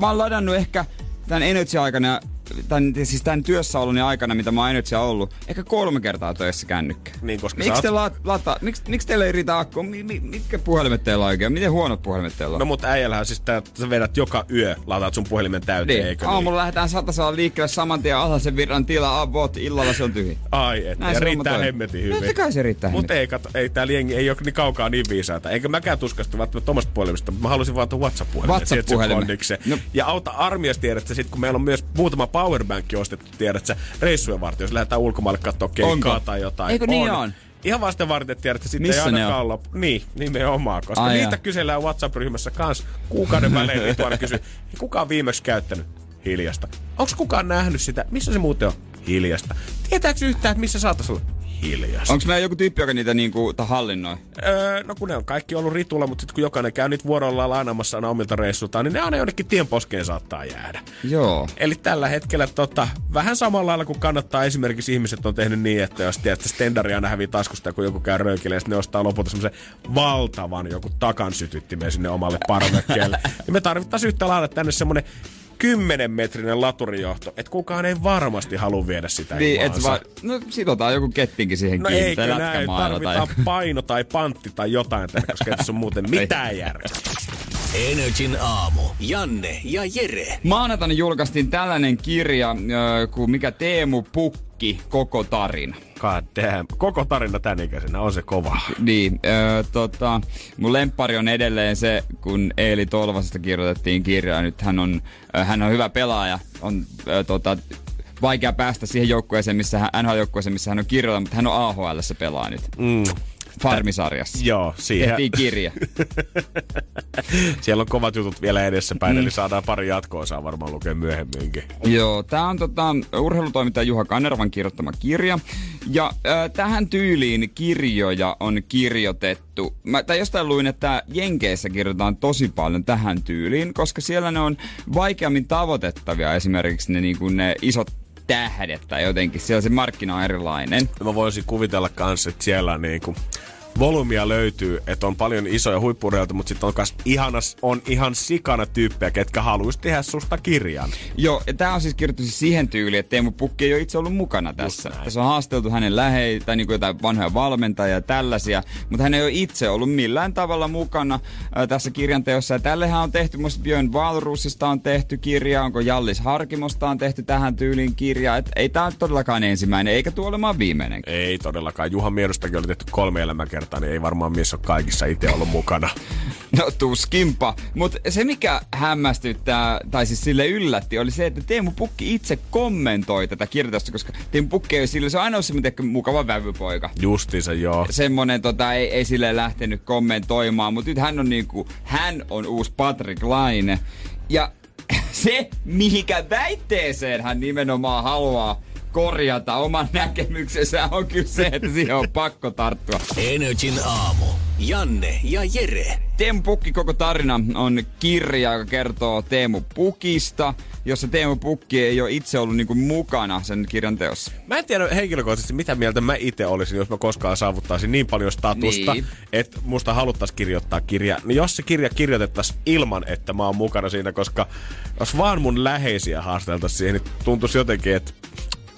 mä oon ladannut ehkä tämän Energy-aikana tämän, siis tämän työssäoloni aikana, mitä mä oon nyt siellä ollut, ehkä kolme kertaa töissä kännykkä. Niin, koska miksi, te la, lata, miksi, miksi teillä ei riitä akku? Mi, mi, mitkä puhelimet teillä on oikein? Miten huonot puhelimet teillä on? No mutta äijällähän siis tää, sä vedät joka yö, lataat sun puhelimen täyteen, niin. eikö niin? Aamulla lähdetään satasella liikkeelle saman tien alhaisen virran tila, avot, illalla se on tyhjä. Ai et, Näin ja riittää hemmetin hyvin. Totta kai se riittää Mutta ei, kato, ei täällä jengi ei ole niin kaukaa niin viisaata. Eikä mäkään tuskastu välttämättä omasta puhelimesta, mä halusin vaan tuon WhatsApp-puhelimen. WhatsApp-puhelimen. No. Ja auta armias tiedät, että sit kun meillä on myös muutama powerbank ostettu tiedät sä, reissujen varten, jos lähdetään ulkomaille katsoa keikkaa Onko? tai jotain. Eikö niin on? on? Ihan vasten varten, että tiedät, että sitten Missä ei ainakaan olla... Niin, nimenomaan, koska Ai niitä ja. kysellään WhatsApp-ryhmässä kans kuukauden välein, niin tuolla kysyy, kuka on viimeksi käyttänyt? Hiljasta. Onko kukaan nähnyt sitä? Missä se muuten on? Hiljasta. Tietääkö yhtään, että missä saattaisi olla? Hiljasta. Onko meillä joku tyyppi, joka niitä niinku, hallinnoi? Öö, no kun ne on kaikki ollut ritulla, mutta sitten kun jokainen käy niitä vuorollaan lainaamassa aina omilta reissultaan, niin ne aina jonnekin tien poskeen saattaa jäädä. Joo. Eli tällä hetkellä tota, vähän samalla lailla kuin kannattaa esimerkiksi ihmiset on tehnyt niin, että jos tiedät, että stendari aina hävii taskusta, kun joku käy röykille, ja sitten ne ostaa lopulta semmoisen valtavan joku takan sytyttimen sinne omalle parvekkeelle. ja me tarvittaisiin yhtä lailla tänne semmoinen 10 metrinen laturijohto, että kukaan ei varmasti halua viedä sitä Niin, et ilmaansa. va- no sidotaan joku kettinkin siihen No kiinni. eikö tai näin, tarvitaan paino tai pantti tai jotain, tänne, koska tässä on muuten mitään järkeä. Energin aamu. Janne ja Jere. Maanantaina julkaistiin tällainen kirja ö, kuin mikä Teemu Pukki, koko tarina. God damn. Koko tarina tän ikäisenä on se kova. Niin, ö, tota, mun lemppari on edelleen se, kun Eeli Tolvasesta kirjoitettiin kirjaa. Nyt hän on, ö, hän on hyvä pelaaja, on ö, tota, vaikea päästä siihen joukkueeseen, missä hän, NHL-joukkueeseen, missä hän on kirjoittanut, mutta hän on AHL pelaa nyt. Mm. Farmisarjassa. Joo, siihen. Tehtiin kirja. Siellä on kovat jutut vielä edessäpäin, mm. eli saadaan pari jatkoa, saa varmaan lukea myöhemminkin. Joo, tää on tota, urheilutoimittaja Juha Kanervan kirjoittama kirja. Ja äh, tähän tyyliin kirjoja on kirjoitettu. Mä, tai jostain luin, että Jenkeissä kirjoitetaan tosi paljon tähän tyyliin, koska siellä ne on vaikeammin tavoitettavia esimerkiksi ne, niin kuin ne isot tähdet tai jotenkin. Siellä se markkina on erilainen. Mä voisin kuvitella kanssa, että siellä on niinku volyymia löytyy, että on paljon isoja huippureilta, mutta sitten on, kas ihanas, on ihan sikana tyyppejä, ketkä haluaisi tehdä susta kirjan. Joo, ja tää on siis kirjoitettu siis siihen tyyliin, että Teemu Pukki ei ole itse ollut mukana tässä. Tässä on haasteltu hänen lähei tai niinku jotain vanhoja valmentajia ja tällaisia, mutta hän ei ole itse ollut millään tavalla mukana ää, tässä kirjan teossa. Ja tällehän on tehty, muista Björn Valrusista on tehty kirja, onko Jallis Harkimosta on tehty tähän tyyliin kirja. Et ei ole todellakaan ensimmäinen, eikä tuo olemaan viimeinen. Ei todellakaan. Juha Miedostakin oli tehty kolme elämäkertaa, niin ei varmaan mies ole kaikissa itse ollut mukana. No tuskinpa. Mutta se mikä hämmästyttää, tai siis sille yllätti, oli se, että Teemu Pukki itse kommentoi tätä kirjoitusta, koska Teemu Pukki ei ole sille, se on aina semmoinen tiedätkö, mukava vävypoika. Justiinsa joo. Semmonen tota, ei, ei sille lähtenyt kommentoimaan, mutta nyt hän on niinku, hän on uusi Patrick Laine. Ja se, mihinkä väitteeseen hän nimenomaan haluaa korjata oman näkemyksensä on kyllä se, että siihen on pakko tarttua. Energin aamu. Janne ja Jere. Teemu Pukki koko tarina on kirja, joka kertoo Teemu Pukista, jossa Teemu Pukki ei ole itse ollut niinku mukana sen kirjan teossa. Mä en tiedä henkilökohtaisesti, mitä mieltä mä itse olisin, jos mä koskaan saavuttaisin niin paljon statusta, Niin. niin. että musta haluttaisiin kirjoittaa kirja. Niin jos se kirja kirjoitettaisiin ilman, että mä oon mukana siinä, koska jos vaan mun läheisiä haasteltaisiin siihen, niin tuntuisi jotenkin, että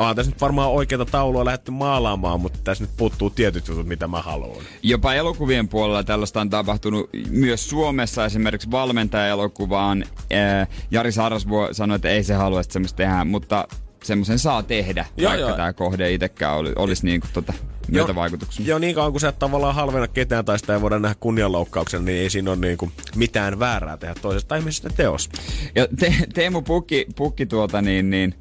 onhan tässä nyt varmaan oikeita taulua lähdetty maalaamaan, mutta tässä nyt puuttuu tietyt jutut, mitä mä haluan. Jopa elokuvien puolella tällaista on tapahtunut myös Suomessa. Esimerkiksi valmentaja-elokuvaan ää, Jari Sarasvuo sanoi, että ei se halua että semmoista tehdä, mutta semmoisen saa tehdä, Joo, vaikka joo. tämä kohde itsekään oli, olisi niin kuin tota, myötävaikutuksen. Joo, niin kauan kun sä et tavallaan halvenna ketään tai sitä ei voida nähdä kunnianloukkauksena, niin ei siinä ole niinku mitään väärää tehdä toisesta ihmisestä teos. Ja te, Teemu Pukki, Pukki tuota niin, niin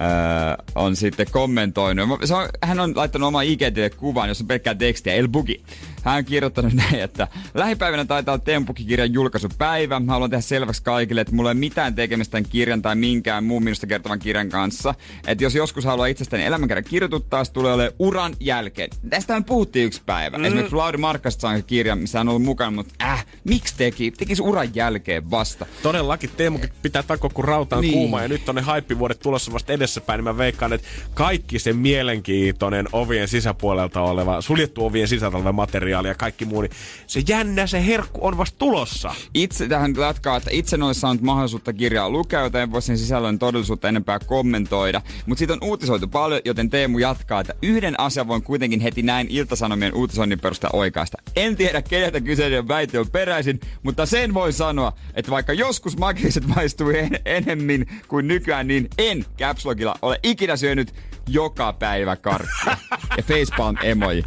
öö, on sitten kommentoinut. Se on, hän on laittanut oma ig kuvan, jossa on pelkkää tekstiä, El Bugi. Hän on kirjoittanut näin, että lähipäivänä taitaa olla Teemu Pukki-kirjan julkaisupäivä. Haluan tehdä selväksi kaikille, että mulla ei ole mitään tekemistä tämän kirjan tai minkään muun minusta kertovan kirjan kanssa. Että jos joskus haluaa itsestäni elämänkerran kirjoituttaa, se tulee olemaan uran jälkeen. Tästähän puhuttiin yksi päivä. Mm. Esimerkiksi Lauri Markkasta sai kirja, missä hän on ollut mukana, mutta äh, miksi teki? Tekisi uran jälkeen vasta. Todellakin Teemukin pitää takoa, kun rauta on niin. kuuma ja nyt on ne haippivuodet tulossa vasta edessäpäin, niin mä veikkaan, että kaikki se mielenkiintoinen ovien sisäpuolelta oleva, suljettu ovien sisältä oleva materiaali ja kaikki muu, niin se jännä, se herkku on vasta tulossa. Itse tähän jatkaa, että itse en ole saanut mahdollisuutta kirjaa lukea, joten en voi sen sisällön todellisuutta enempää kommentoida. Mutta siitä on uutisoitu paljon, joten Teemu jatkaa, että yhden asian voin kuitenkin heti näin Iltasanomien uutisoinnin perusteella oikaista. En tiedä, keneltä kyseinen väite on peräisin, mutta sen voi sanoa, että vaikka joskus makiset maistuu en- enemmän kuin nykyään, niin en Caps Lockilla ole ikinä syönyt joka päivä karkkia. Ja facepalm emoji.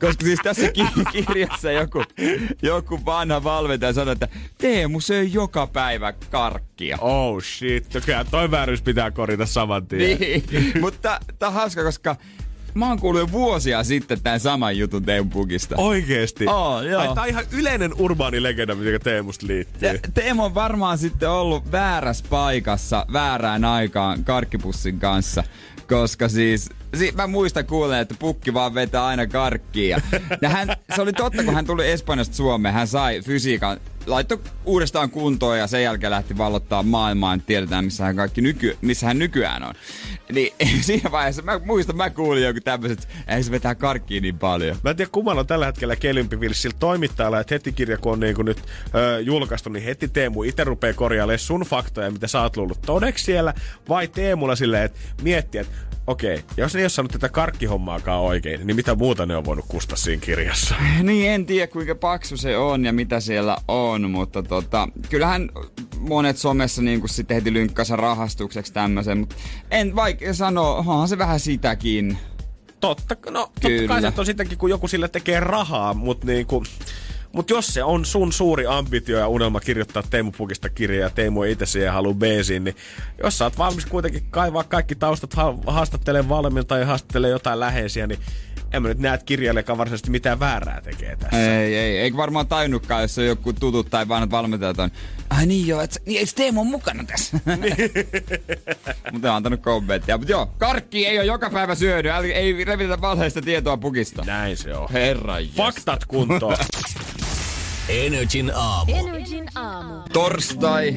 Koska siis tässä ki- kirjassa joku, joku vanha valmentaja sanoi, että Teemu söi joka päivä karkkia. Oh shit, kyllä toi vääryys pitää korjata saman tien. Niin, mutta tää on hauska, koska mä oon kuullut jo vuosia sitten tämän saman jutun Teemu Pukista. Oikeesti? Oo, joo. Ai, tää on ihan yleinen urbaani legenda, mikä Teemusta liittyy. Te- Teemu on varmaan sitten ollut väärässä paikassa väärään aikaan karkkipussin kanssa. Koska siis, si- mä muistan kuulen, että pukki vaan vetää aina karkkia. Ja hän, se oli totta, kun hän tuli Espanjasta Suomeen, hän sai fysiikan, laittoi uudestaan kuntoon ja sen jälkeen lähti vallottaa maailmaa. Nyt tiedetään, missä hän, kaikki nyky, missä hän nykyään on. Niin siinä vaiheessa, mä muistan, mä kuulin joku tämmöiset, ei se vetää karkkia niin paljon. Mä en tiedä, kummalla on tällä hetkellä fiilis sillä toimittajalla, että heti kirja, kun on niin kuin nyt ö, julkaistu, niin heti Teemu itse rupeaa korjailemaan sun faktoja, mitä sä oot luullut todeksi siellä, vai Teemulla silleen, että miettiä, että okei, jos ne ei ole saanut tätä karkkihommaakaan oikein, niin mitä muuta ne on voinut kustaa siinä kirjassa? Niin, en tiedä kuinka paksu se on ja mitä siellä on, mutta tota, kyllähän monet somessa niin sitten heti lynkkasa rahastukseksi tämmöisen, mutta en vaikea sanoa, onhan se vähän sitäkin. Totta, no, totta kai se on sitäkin, kun joku sille tekee rahaa, mutta niinku, mut jos se on sun suuri ambitio ja unelma kirjoittaa Teemu Pukista kirjaa ja Teemu ei itse siihen halua beesiin, niin jos sä oot valmis kuitenkin kaivaa kaikki taustat, ha- haastattelee valmentaa ja haastattelee jotain läheisiä, niin en mä nyt näe, että kirjailijakaan varsinaisesti mitään väärää tekee tässä. Ei, ei, eikä varmaan tajunnutkaan, jos on joku tutut tai vanhat valmentajat on. Ai niin joo, et, niin, eikö Teemu on mukana tässä? mutta on antanut kommenttia. Mutta joo, karkki ei ole joka päivä syödy. Ei revitetä valheista tietoa pukista. Näin se on. Herra Faktat kuntoon. Energin aamu. Energin aamu. Torstai,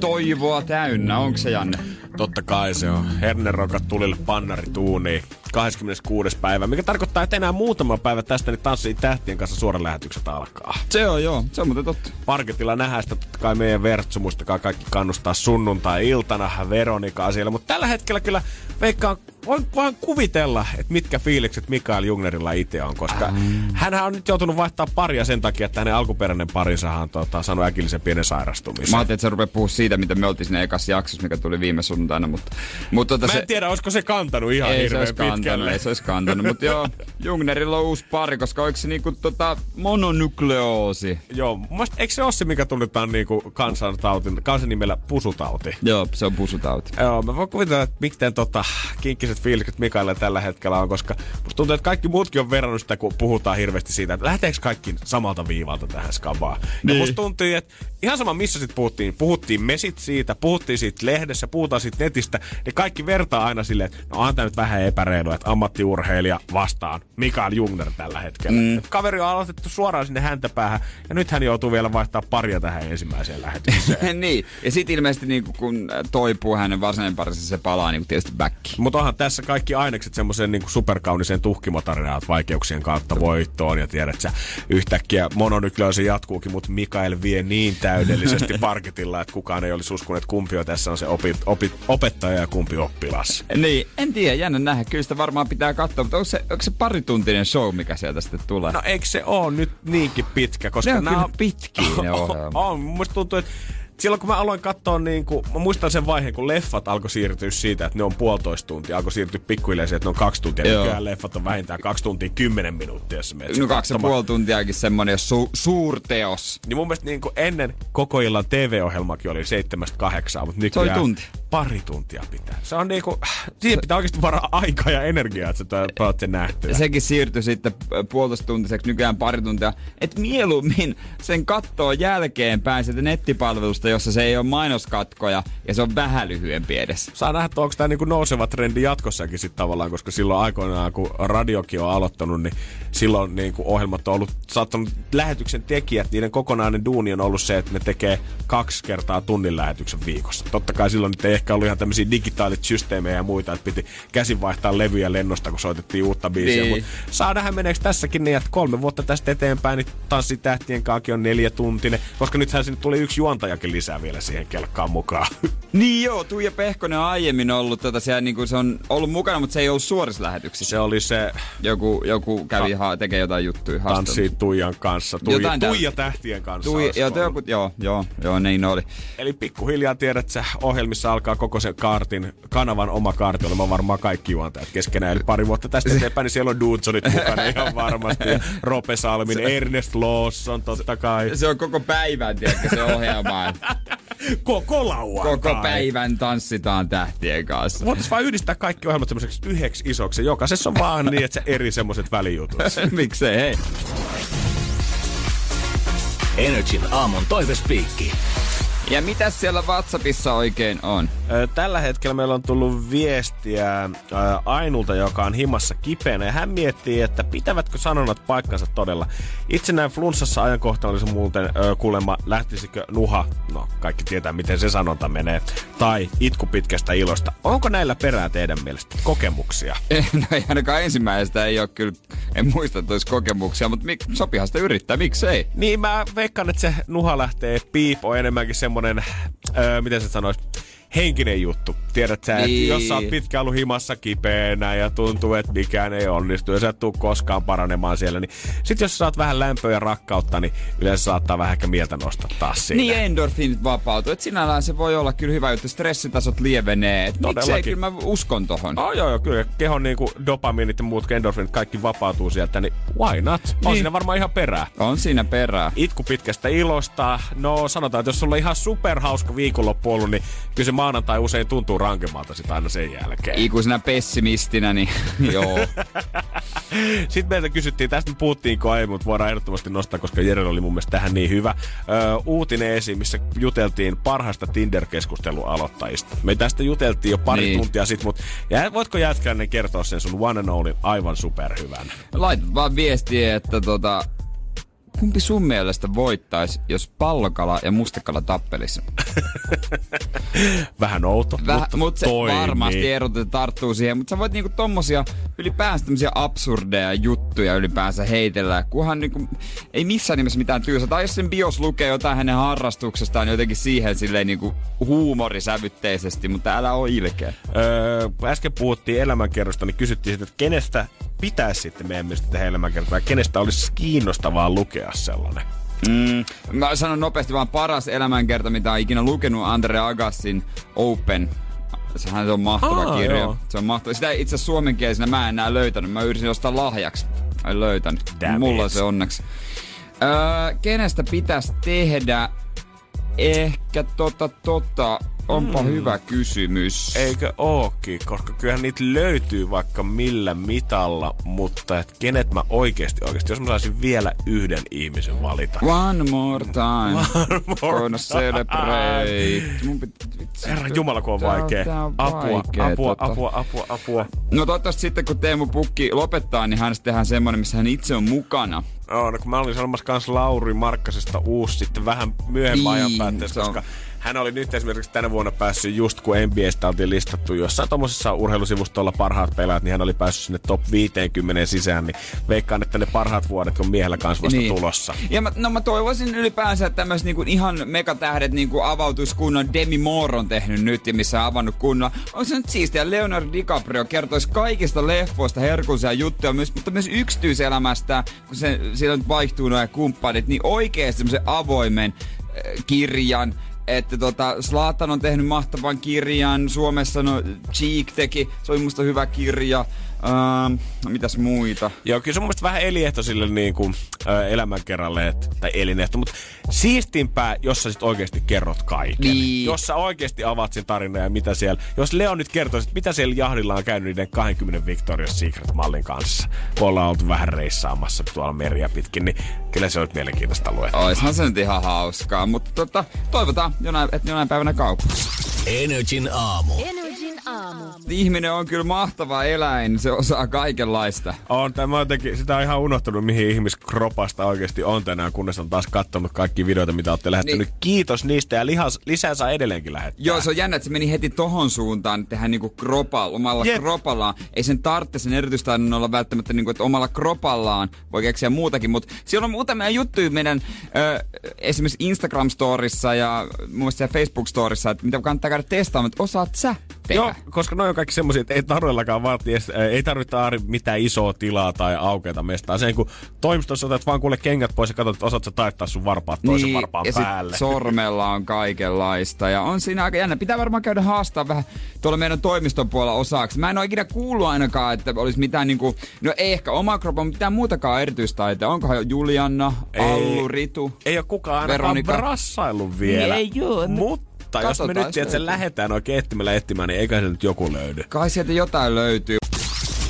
toivoa täynnä. Onko se Janne? Totta kai se on. Hernerokat tulille pannari tuuniin. 26. päivä, mikä tarkoittaa, että enää muutama päivä tästä niin tanssii tähtien kanssa suoran lähetykset alkaa. Se on joo, se on muuten totta. Parketilla nähdään sitä totta kai meidän vertsu, muistakaa kaikki kannustaa sunnuntai-iltana Veronikaa siellä, mutta tällä hetkellä kyllä veikkaan, voin vaan kuvitella, että mitkä fiilikset Mikael Jungnerilla itse on, koska hän on nyt joutunut vaihtaa paria sen takia, että hänen alkuperäinen parinsa on tota, saanut äkillisen pienen sairastumisen. Mä ajattelin, että sä rupeat puhua siitä, mitä me oltiin siinä ekassa jaksossa, mikä tuli viime sunnuntaina, mutta... mutta tota Mä en se, tiedä, olisiko se kantanut ihan ei se hirveän olisi kantanut, pitkälle. ei se olisi kantanut, mutta joo, Jungnerilla on uusi pari, koska oliko se niinku tota mononukleoosi? Joo, mun eikö se ole se, mikä tunnetaan niinku kansantautin, kansanimellä pusutauti? Joo, se on pusutauti. Joo, mä voin kuvitella, että miten tota, kinkkiset fiilikset Mikaelle tällä hetkellä on, koska musta tuntuu, että kaikki muutkin on verrannut sitä, kun puhutaan hirveästi siitä, että lähteekö kaikki samalta viivalta tähän skavaan. Niin. Ja Niin. musta tuntuu, että ihan sama missä sit puhuttiin, puhuttiin me sit siitä, puhuttiin siitä lehdessä, puhutaan siitä netistä, niin kaikki vertaa aina silleen, että no on nyt vähän epäreilu, että ammattiurheilija vastaan Mikael Jungner tällä hetkellä. Mm. Kaveri on aloitettu suoraan sinne häntä päähän, ja nyt hän joutuu vielä vaihtaa paria tähän ensimmäiseen lähetykseen. niin, ja sit ilmeisesti niinku, kun toipuu hänen varsinainen parinsa, se palaa niinku tietysti back. Mutta onhan tässä kaikki ainekset semmoiseen niin superkauniseen tuhkimotarinaan, että vaikeuksien kautta voittoon ja tiedät sä, yhtäkkiä mononykleosi jatkuukin, mutta Mikael vie niin täydellisesti parketilla, että kukaan ei olisi uskonut, että kumpi on tässä on se opi, opi, opettaja ja kumpi oppilas. Niin, en tiedä, jännä nähdä. Kyllä sitä varmaan pitää katsoa, mutta onko se, onko se parituntinen show, mikä sieltä sitten tulee? No eikö se ole nyt niinkin pitkä, koska ne on nämä kyllä pitkiä ne ohjelmat. on, musta tuntuu, että silloin kun mä aloin katsoa, niin kuin, mä muistan sen vaiheen, kun leffat alkoi siirtyä siitä, että ne on puolitoista tuntia, alkoi siirtyä pikkuhiljaa siihen, että ne on kaksi tuntia. Joo. Nykyään leffat on vähintään kaksi tuntia kymmenen minuuttia, jos menet No kaksi ja puoli tuntiakin semmonen su- suurteos. Niin mun mielestä niin kuin ennen koko illan TV-ohjelmakin oli seitsemästä kahdeksaan, mutta Se oli nykyään tunti. pari tuntia pitää. Se on niinku, siihen pitää oikeasti varaa aikaa ja energiaa, että sä oot sen nähty. Ja sekin siirtyi sitten puolitoista tuntiseksi, nykyään pari tuntia. Et mieluummin sen kattoo jälkeenpäin sieltä nettipalvelusta, jossa se ei ole mainoskatkoja ja se on vähän lyhyempi edes. Saa nähdä, että onko tämä niinku nouseva trendi jatkossakin sitten tavallaan, koska silloin aikoinaan, kun radiokin on aloittanut, niin silloin niinku ohjelmat on ollut, saattanut lähetyksen tekijät, niiden kokonainen duuni on ollut se, että ne tekee kaksi kertaa tunnin lähetyksen viikossa. Totta kai silloin nyt ei ehkä ollut ihan tämmöisiä digitaalit systeemejä ja muita, että piti käsin vaihtaa levyjä lennosta, kun soitettiin uutta biisiä. Niin. Mutta saa nähdä meneekö tässäkin niin, että kolme vuotta tästä eteenpäin, niin tanssitähtien kaakin on neljä tuntinen, koska nythän sinne tuli yksi juontajakin lisää vielä siihen kelkkaan mukaan. Niin joo, Tuija Pehkonen on aiemmin ollut tota siellä, niin kuin se on ollut mukana, mutta se ei ollut suorissa lähetyksissä. Se oli se Joku, joku kävi ha- tekee jotain juttuja. tanssii Tuijan kanssa, Tuija, Jotain Tuija tähtien kanssa. Tui, olisiko joo, joku, joo, joo, joo, niin oli. Eli pikkuhiljaa tiedät, sä ohjelmissa alkaa koko sen kaartin, kanavan oma kaarti olemaan varmaan kaikki juontajat keskenään. Eli pari vuotta tästä eteenpäin, niin siellä on Dudsonit mukana ihan varmasti. Ja Rope Salmin, Ernest Lawson totta kai. Se on koko päivän, tiedätkö, se ohjelma. Koko lauantai. Koko päivän tanssitaan tähtien kanssa. Voitaisiin vaan yhdistää kaikki ohjelmat semmoiseksi yhdeksi isoksi. Jokaisessa on vaan niin, että se eri semmoiset välijutut. Miksei, hei. Energin aamun toivespiikki. Ja mitä siellä WhatsAppissa oikein on? Tällä hetkellä meillä on tullut viestiä Ainulta, joka on himassa kipeänä. Ja hän miettii, että pitävätkö sanonnat paikkansa todella. Itse näin flunssassa ajankohtana olisi muuten kuulemma, lähtisikö nuha, no kaikki tietää miten se sanonta menee, tai itku pitkästä ilosta. Onko näillä perää teidän mielestä kokemuksia? No ei ainakaan ensimmäisestä ei ole kyllä, en muista, että olisi kokemuksia, mutta mik, sopihan sitä yrittää, miksei? Niin mä veikkaan, että se nuha lähtee piip on enemmänkin semmonen, öö, miten se sanois, henkinen juttu. Tiedät sä, Niin. että jos sä oot pitkään ollut himassa kipeänä ja tuntuu, että mikään ei onnistu ja sä et tuu koskaan paranemaan siellä, niin sit jos sä saat vähän lämpöä ja rakkautta, niin yleensä saattaa vähän ehkä mieltä nostaa taas siinä. Niin endorfiinit vapautuu. Et sinällään se voi olla kyllä hyvä juttu. Stressitasot lievenee. Et miksei, Todellakin. kyllä mä uskon tohon. Oh, joo, joo, kyllä. Kehon niinku dopamiinit ja muut endorfinit kaikki vapautuu sieltä, niin why not? On Niin. siinä varmaan ihan perää. On siinä perää. Itku pitkästä ilosta. No sanotaan, että jos sulla on ihan superhauska viikonloppu ollut, niin kyllä se maanantai usein tuntuu rankemmalta sit aina sen jälkeen. Ikuisena pessimistinä, niin joo. Sitten meiltä kysyttiin, tästä me puhuttiinko aiemmin, mutta voidaan ehdottomasti nostaa, koska Jere oli mun mielestä tähän niin hyvä. Öö, uutinen esiin, missä juteltiin parhaista Tinder-keskustelun aloittajista. Me tästä juteltiin jo pari Niin. tuntia sitten, mutta jä, voitko jätkäinen kertoa sen sun one and only aivan superhyvän? Laitat vaan viestiä, että tota, kumpi sun mielestä voittaisi, jos pallokala ja mustekala tappelisi? Vähän outo, Väh, mutta mut se toimii. varmasti erotetaan tarttuu siihen, mutta sä voit niinku tommosia ylipäänsä tämmösiä absurdeja juttuja ylipäänsä heitellä, kunhan niinku, ei missään nimessä mitään tylsää. Tai jos sen bios lukee jotain hänen harrastuksestaan jotenkin siihen silleen niinku huumorisävytteisesti, mutta älä oo ilkeä. Öö, äsken puhuttiin elämänkerrosta, niin kysyttiin sitten, että kenestä pitäisi sitten meidän mielestä tehdä elämänkertoa ja kenestä olisi kiinnostavaa lukea sellainen. Mm, mä sanon nopeasti vaan paras elämänkerta, mitä on ikinä lukenut, Andre Agassin Open. Sehän on mahtava Aa, kirja. joo. Se on mahtava. Sitä itse suomenkielisenä mä en enää löytänyt. Mä yritin ostaa lahjaksi. Mä en löytänyt. Damn Mulla on it. se onneksi. Öö, kenestä pitäisi tehdä? Ehkä tota tota. Onpa Hmm. hyvä kysymys. Eikö ookin, koska kyllähän niitä löytyy vaikka millä mitalla, mutta et kenet mä oikeasti, oikeasti, jos mä saisin vielä yhden ihmisen valita. One more time. One more Gonna celebrate. Mun pit- vitsi, Herra Jumala, kun on vaikea. tää on Apua, vaikea, apua, tota. apua, apua, apua. No toivottavasti sitten kun Teemu Pukki lopettaa, niin hänestä tehdään semmonen, missä hän itse on mukana. No, no kun mä olin sanomassa kanssa Lauri Markkasesta uusi sitten vähän myöhemmän Niin, ajan päätteessä, se on- koska hän oli nyt esimerkiksi tänä vuonna päässyt just kun NBAstä oltiin listattu jossain tommosessa urheilusivustolla parhaat pelaajat, niin hän oli päässyt sinne top 50 sisään, niin veikkaan, että ne parhaat vuodet on miehellä kanssa vasta Niin. tulossa. Ja mä, no mä toivoisin ylipäänsä, että tämmöiset niinku ihan megatähdet niinku avautuisi kunnon Demi Moore on tehnyt nyt ja missä on avannut kunnolla. On se nyt siistiä, Leonardo DiCaprio kertoisi kaikista leffoista herkullisia juttuja, myös, mutta myös yksityiselämästä, kun se, siellä nyt vaihtuu nuo kumppanit, niin oikeasti semmoisen avoimen äh, kirjan, että tota, Slatan on tehnyt mahtavan kirjan, Suomessa no Cheek teki, se oli musta hyvä kirja. Ähm, no mitäs muita? Joo, kyllä se mun mielestä vähän eliehto sille niin kuin, ö, elämänkerralle, et, tai elinehto, mutta siistimpää, jos sä sit oikeasti kerrot kaiken. Niin. Jos sä oikeasti avaat sen tarinan ja mitä siellä, jos Leo nyt kertoisi, että mitä siellä jahdilla on käynyt niiden 20 Victoria's Secret-mallin kanssa, kun ollaan oltu vähän reissaamassa tuolla meriä pitkin, niin kyllä se olisi mielenkiintoista luettavaa. Oishan se nyt ihan hauskaa, mutta tota, toivotaan, jonain, että jonain päivänä kaupassa. Energin aamu. Energin aamu. Ihminen on kyllä mahtava eläin, se osaa kaikenlaista. On, tämä jotenkin, sitä on ihan unohtanut, mihin ihmiskropasta oikeasti on tänään, kunnes on taas katsonut kaikki videoita, mitä olette lähettänyt. Niin. Kiitos niistä ja lihas, lisää saa edelleenkin lähettää. Joo, se on jännä, että se meni heti tohon suuntaan, tehdään niinku kropalla, omalla Jep. kropallaan. Ei sen tarvitse sen erityistaidon olla välttämättä niinku, että omalla kropallaan voi keksiä muutakin, mutta siellä on muutamia juttuja meidän ö, esimerkiksi Instagram-storissa ja muun muassa Facebook-storissa, että mitä kannattaa käydä testaamaan, että osaat sä tehdä. Joo, koska noin on kaikki semmoisia, että ei todellakaan vaati, ei tarvitse Aari mitään isoa tilaa tai aukeata mestaa. Sen kun toimistossa otat vaan kuule kengät pois ja katsot, että osaat sä taittaa sun varpaat toisen niin, varpaan ja päälle. sormella on kaikenlaista ja on siinä aika jännä. Pitää varmaan käydä haastaa vähän tuolla meidän toimiston puolella osaksi. Mä en ole ikinä kuullut ainakaan, että olisi mitään niinku, no ei ehkä oma kroppa, mutta mitään muutakaan erityistaitoa. Onkohan Julianna, Allu, Ritu, Ei ole kukaan ainakaan Veronika. brassailut vielä. Niin ei joo, Mutta jos me nyt tiedät, että löytyy. lähdetään oikein etsimällä etsimään, niin eikä se nyt joku löydy. Kai sieltä jotain löytyy.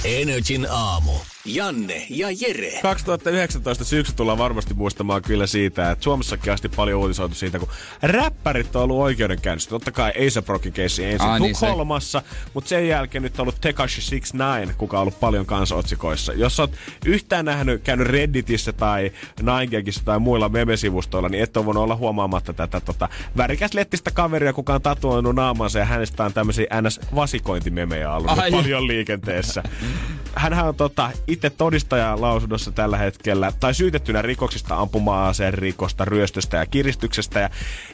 Energin aamu. Janne ja Jere. 2019 syksy tullaan varmasti muistamaan kyllä siitä, että Suomessakin asti paljon uutisoitu siitä, kun räppärit on ollut oikeudenkäynnissä. Totta kai A$AP Rockin keissi ensin Ai niin, se- Tukholmassa, mutta sen jälkeen nyt on ollut Tekashi 69, kuka on ollut paljon kansotsikoissa. Jos oot yhtään nähnyt, käynyt Redditissä tai 9 tai muilla memesivustoilla, niin et ole voinut olla huomaamatta tätä tota, värikäs lettistä kaveria, kuka on tatuoinut naamansa ja hänestä on tämmöisiä NS-vasikointimemejä ollut Ai. paljon liikenteessä. Hänhän on tota, itse todistajalausunnossa tällä hetkellä, tai syytettynä rikoksista ampuma-aseen rikosta, ryöstöstä ja kiristyksestä. Ja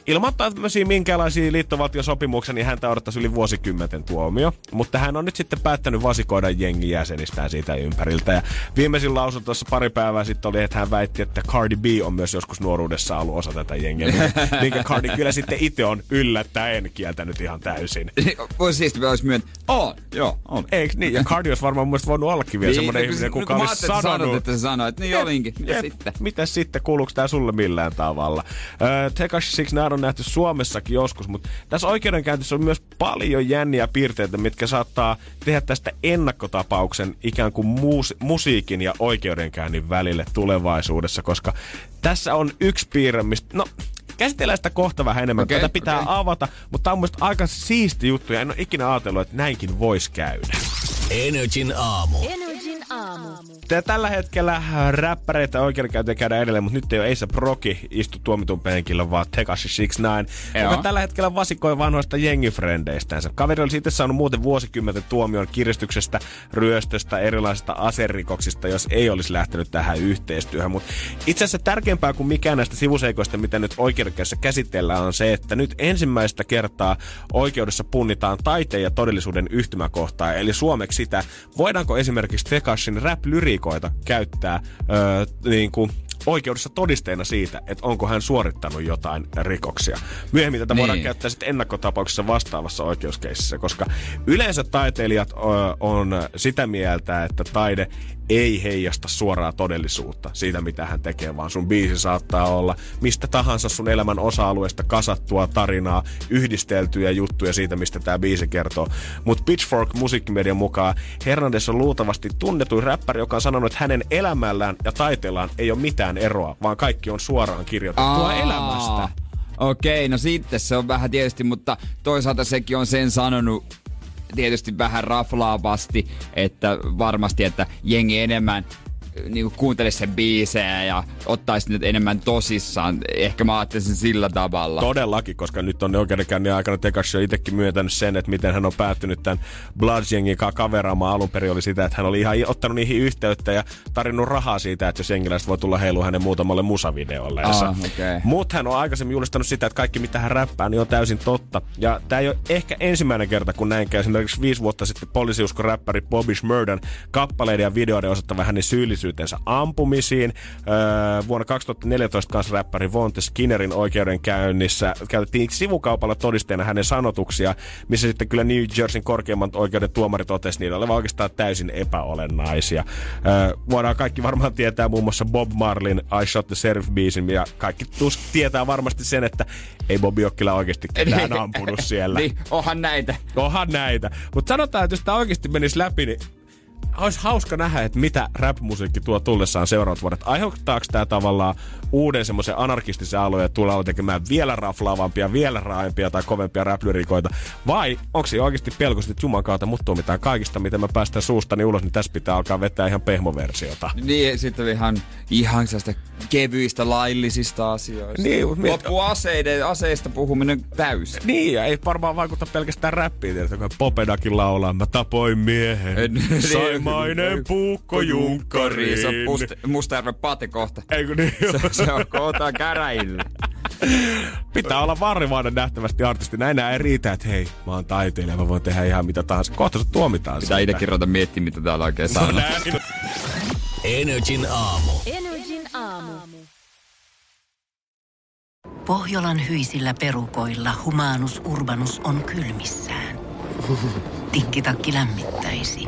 ilmoittaa tämmöisiä minkälaisia liittovaltiosopimuksia, niin häntä odottaisi yli vuosikymmenten tuomio. Mutta hän on nyt sitten päättänyt vasikoida jengin jäsenistään siitä ympäriltä. Ja viimeisin lausunto tuossa pari päivää sitten oli, että hän väitti, että Cardi B on myös joskus nuoruudessa ollut osa tätä jengiä. minkä- Cardi kyllä sitten itse on yllättäen kieltänyt ihan täysin. Voisi siis olisi myöntä. On, joo, on. Eikö niin? Ja Cardi olisi varmaan mun voinut ollakin vielä semmoinen no, kun ihminen, kuka olisi sanonut. sanot, että sä sanoit, että niin olinkin. Mitä Jep. sitten? Mitä sitten? Kuuluuko tämä sulle millään tavalla? Öö, Tekashi Six Nine on nähty Suomessakin joskus, mutta tässä oikeudenkäyntissä on myös paljon jänniä piirteitä, mitkä saattaa tehdä tästä ennakkotapauksen ikään kuin muus- musiikin ja oikeudenkäynnin välille tulevaisuudessa, koska tässä on yksi piirre, mistä... No, Käsitellään sitä kohta vähän enemmän. Okei, Tätä pitää okei. avata, mutta tämä on mielestäni aika siisti juttu ja en ole ikinä ajatellut, että näinkin voisi käydä. Energin aamu. Energin aamu. Tää tällä hetkellä räppäreitä oikeudenkäyntiä käydään edelleen, mutta nyt ei ole A$AP Rocky istu tuomitun penkillä, vaan Tekashi 69, Joo. joka tällä hetkellä vasikoi vanhoista jengifrendeistänsä. Kaveri olisi itse saanut muuten vuosikymmenten tuomion kiristyksestä, ryöstöstä, erilaisista aserikoksista, jos ei olisi lähtenyt tähän yhteistyöhön. Mutta itse asiassa tärkeämpää kuin mikään näistä sivuseikoista, mitä nyt oikeudenkäynnissä käsitellään, on se, että nyt ensimmäistä kertaa oikeudessa punnitaan taiteen ja todellisuuden yhtymäkohtaa, eli suomeksi sitä, voidaanko esimerkiksi Tekashin rap-lyrikoita käyttää öö, niin kuin oikeudessa todisteena siitä, että onko hän suorittanut jotain rikoksia. Myöhemmin tätä voidaan Niin. käyttää sitten ennakkotapauksessa vastaavassa oikeuskeississä, koska yleensä taiteilijat ö, on sitä mieltä, että taide ei heijasta suoraa todellisuutta siitä, mitä hän tekee, vaan sun biisi saattaa olla mistä tahansa sun elämän osa-alueesta kasattua tarinaa, yhdisteltyjä juttuja siitä, mistä tämä biisi kertoo. Mutta Pitchfork musiikkimedian mukaan Hernandez on luultavasti tunnetuin räppäri, joka on sanonut, että hänen elämällään ja taiteellaan ei ole mitään eroa, vaan kaikki on suoraan kirjoitettua Aa, elämästä. Okei, no sitten se on vähän tietysti, mutta toisaalta sekin on sen sanonut tietysti vähän raflaavasti, että varmasti, että jengi enemmän niin kuin kuuntelisi sen biisejä ja ottaisi nyt enemmän tosissaan. Ehkä mä ajattelisin sillä tavalla. Todellakin, koska nyt on oikeudenkäynnin aikana Tekashi on itsekin myöntänyt sen, että miten hän on päättynyt tämän Bloods-jengin kanssa kaveraamaan. Alun perin oli sitä, että hän oli ihan ottanut niihin yhteyttä ja tarjonnut rahaa siitä, että jos jengiläiset voi tulla heiluun hänen muutamalle musavideolle. Ah, okei. Mutta hän on aikaisemmin julistanut sitä, että kaikki mitä hän räppää, niin on täysin totta. Ja tämä ei ole ehkä ensimmäinen kerta, kun näin käy. Esimerkiksi viisi vuotta sitten poliisiusko räppäri Bobby Shmurdan kappaleiden ja videoiden osoittava hänen syyllisyytensä ampumisiin. Öö, vuonna 2014 kanssa räppäri Vonte Skinnerin oikeudenkäynnissä käytettiin sivukaupalla todisteena hänen sanotuksia, missä sitten kyllä New Jerseyn korkeimman oikeuden tuomari totesi niillä olevan oikeastaan täysin epäolennaisia. Öö, voidaan kaikki varmaan tietää muun muassa Bob Marlin I Shot the Sheriff-biisin ja kaikki tus tietää varmasti sen, että ei Bobby ole kyllä oikeasti ketään ampunut siellä. niin, onhan näitä. Onhan näitä. Mutta sanotaan, että jos tämä oikeasti menisi läpi, niin olisi hauska nähdä, että mitä rap-musiikki tuo tullessaan seuraavat vuodet. Aiheuttaako tämä tavallaan uuden semmoisen anarkistisen alueen ja tulee tekemään vielä raflaavampia, vielä raaempia tai kovempia rap Vai onko se oikeasti pelkosti, että juman kautta mut tuomitaan kaikista, mitä mä päästään suustani ulos, niin tässä pitää alkaa vetää ihan pehmoversiota. Niin, sitten ihan, ihan sellaista kevyistä laillisista asioista. Niin, miet- Loppu aseiden, aseista puhuminen täysin. Niin, ja ei varmaan vaikuta pelkästään räppiin, tiedätkö, kun Popedakin laulaa, mä tapoin miehen, En- saimainen puukko junkkariin. Se on Must- Mustajärven Pate kohta. Eikö niin? Se, se on kohta käräjillä. Pitää olla varrivainen nähtävästi artisti. Näin ei riitä, että hei, mä oon taiteilija, mä voin tehdä ihan mitä tahansa. Kohta se tuomitaan Pitää itsekin ruveta miettimään, mitä täällä oikein sanoo. Energin aamu. Energin aamu. Pohjolan hyisillä perukoilla humanus urbanus on kylmissään. Tikkitakki lämmittäisi.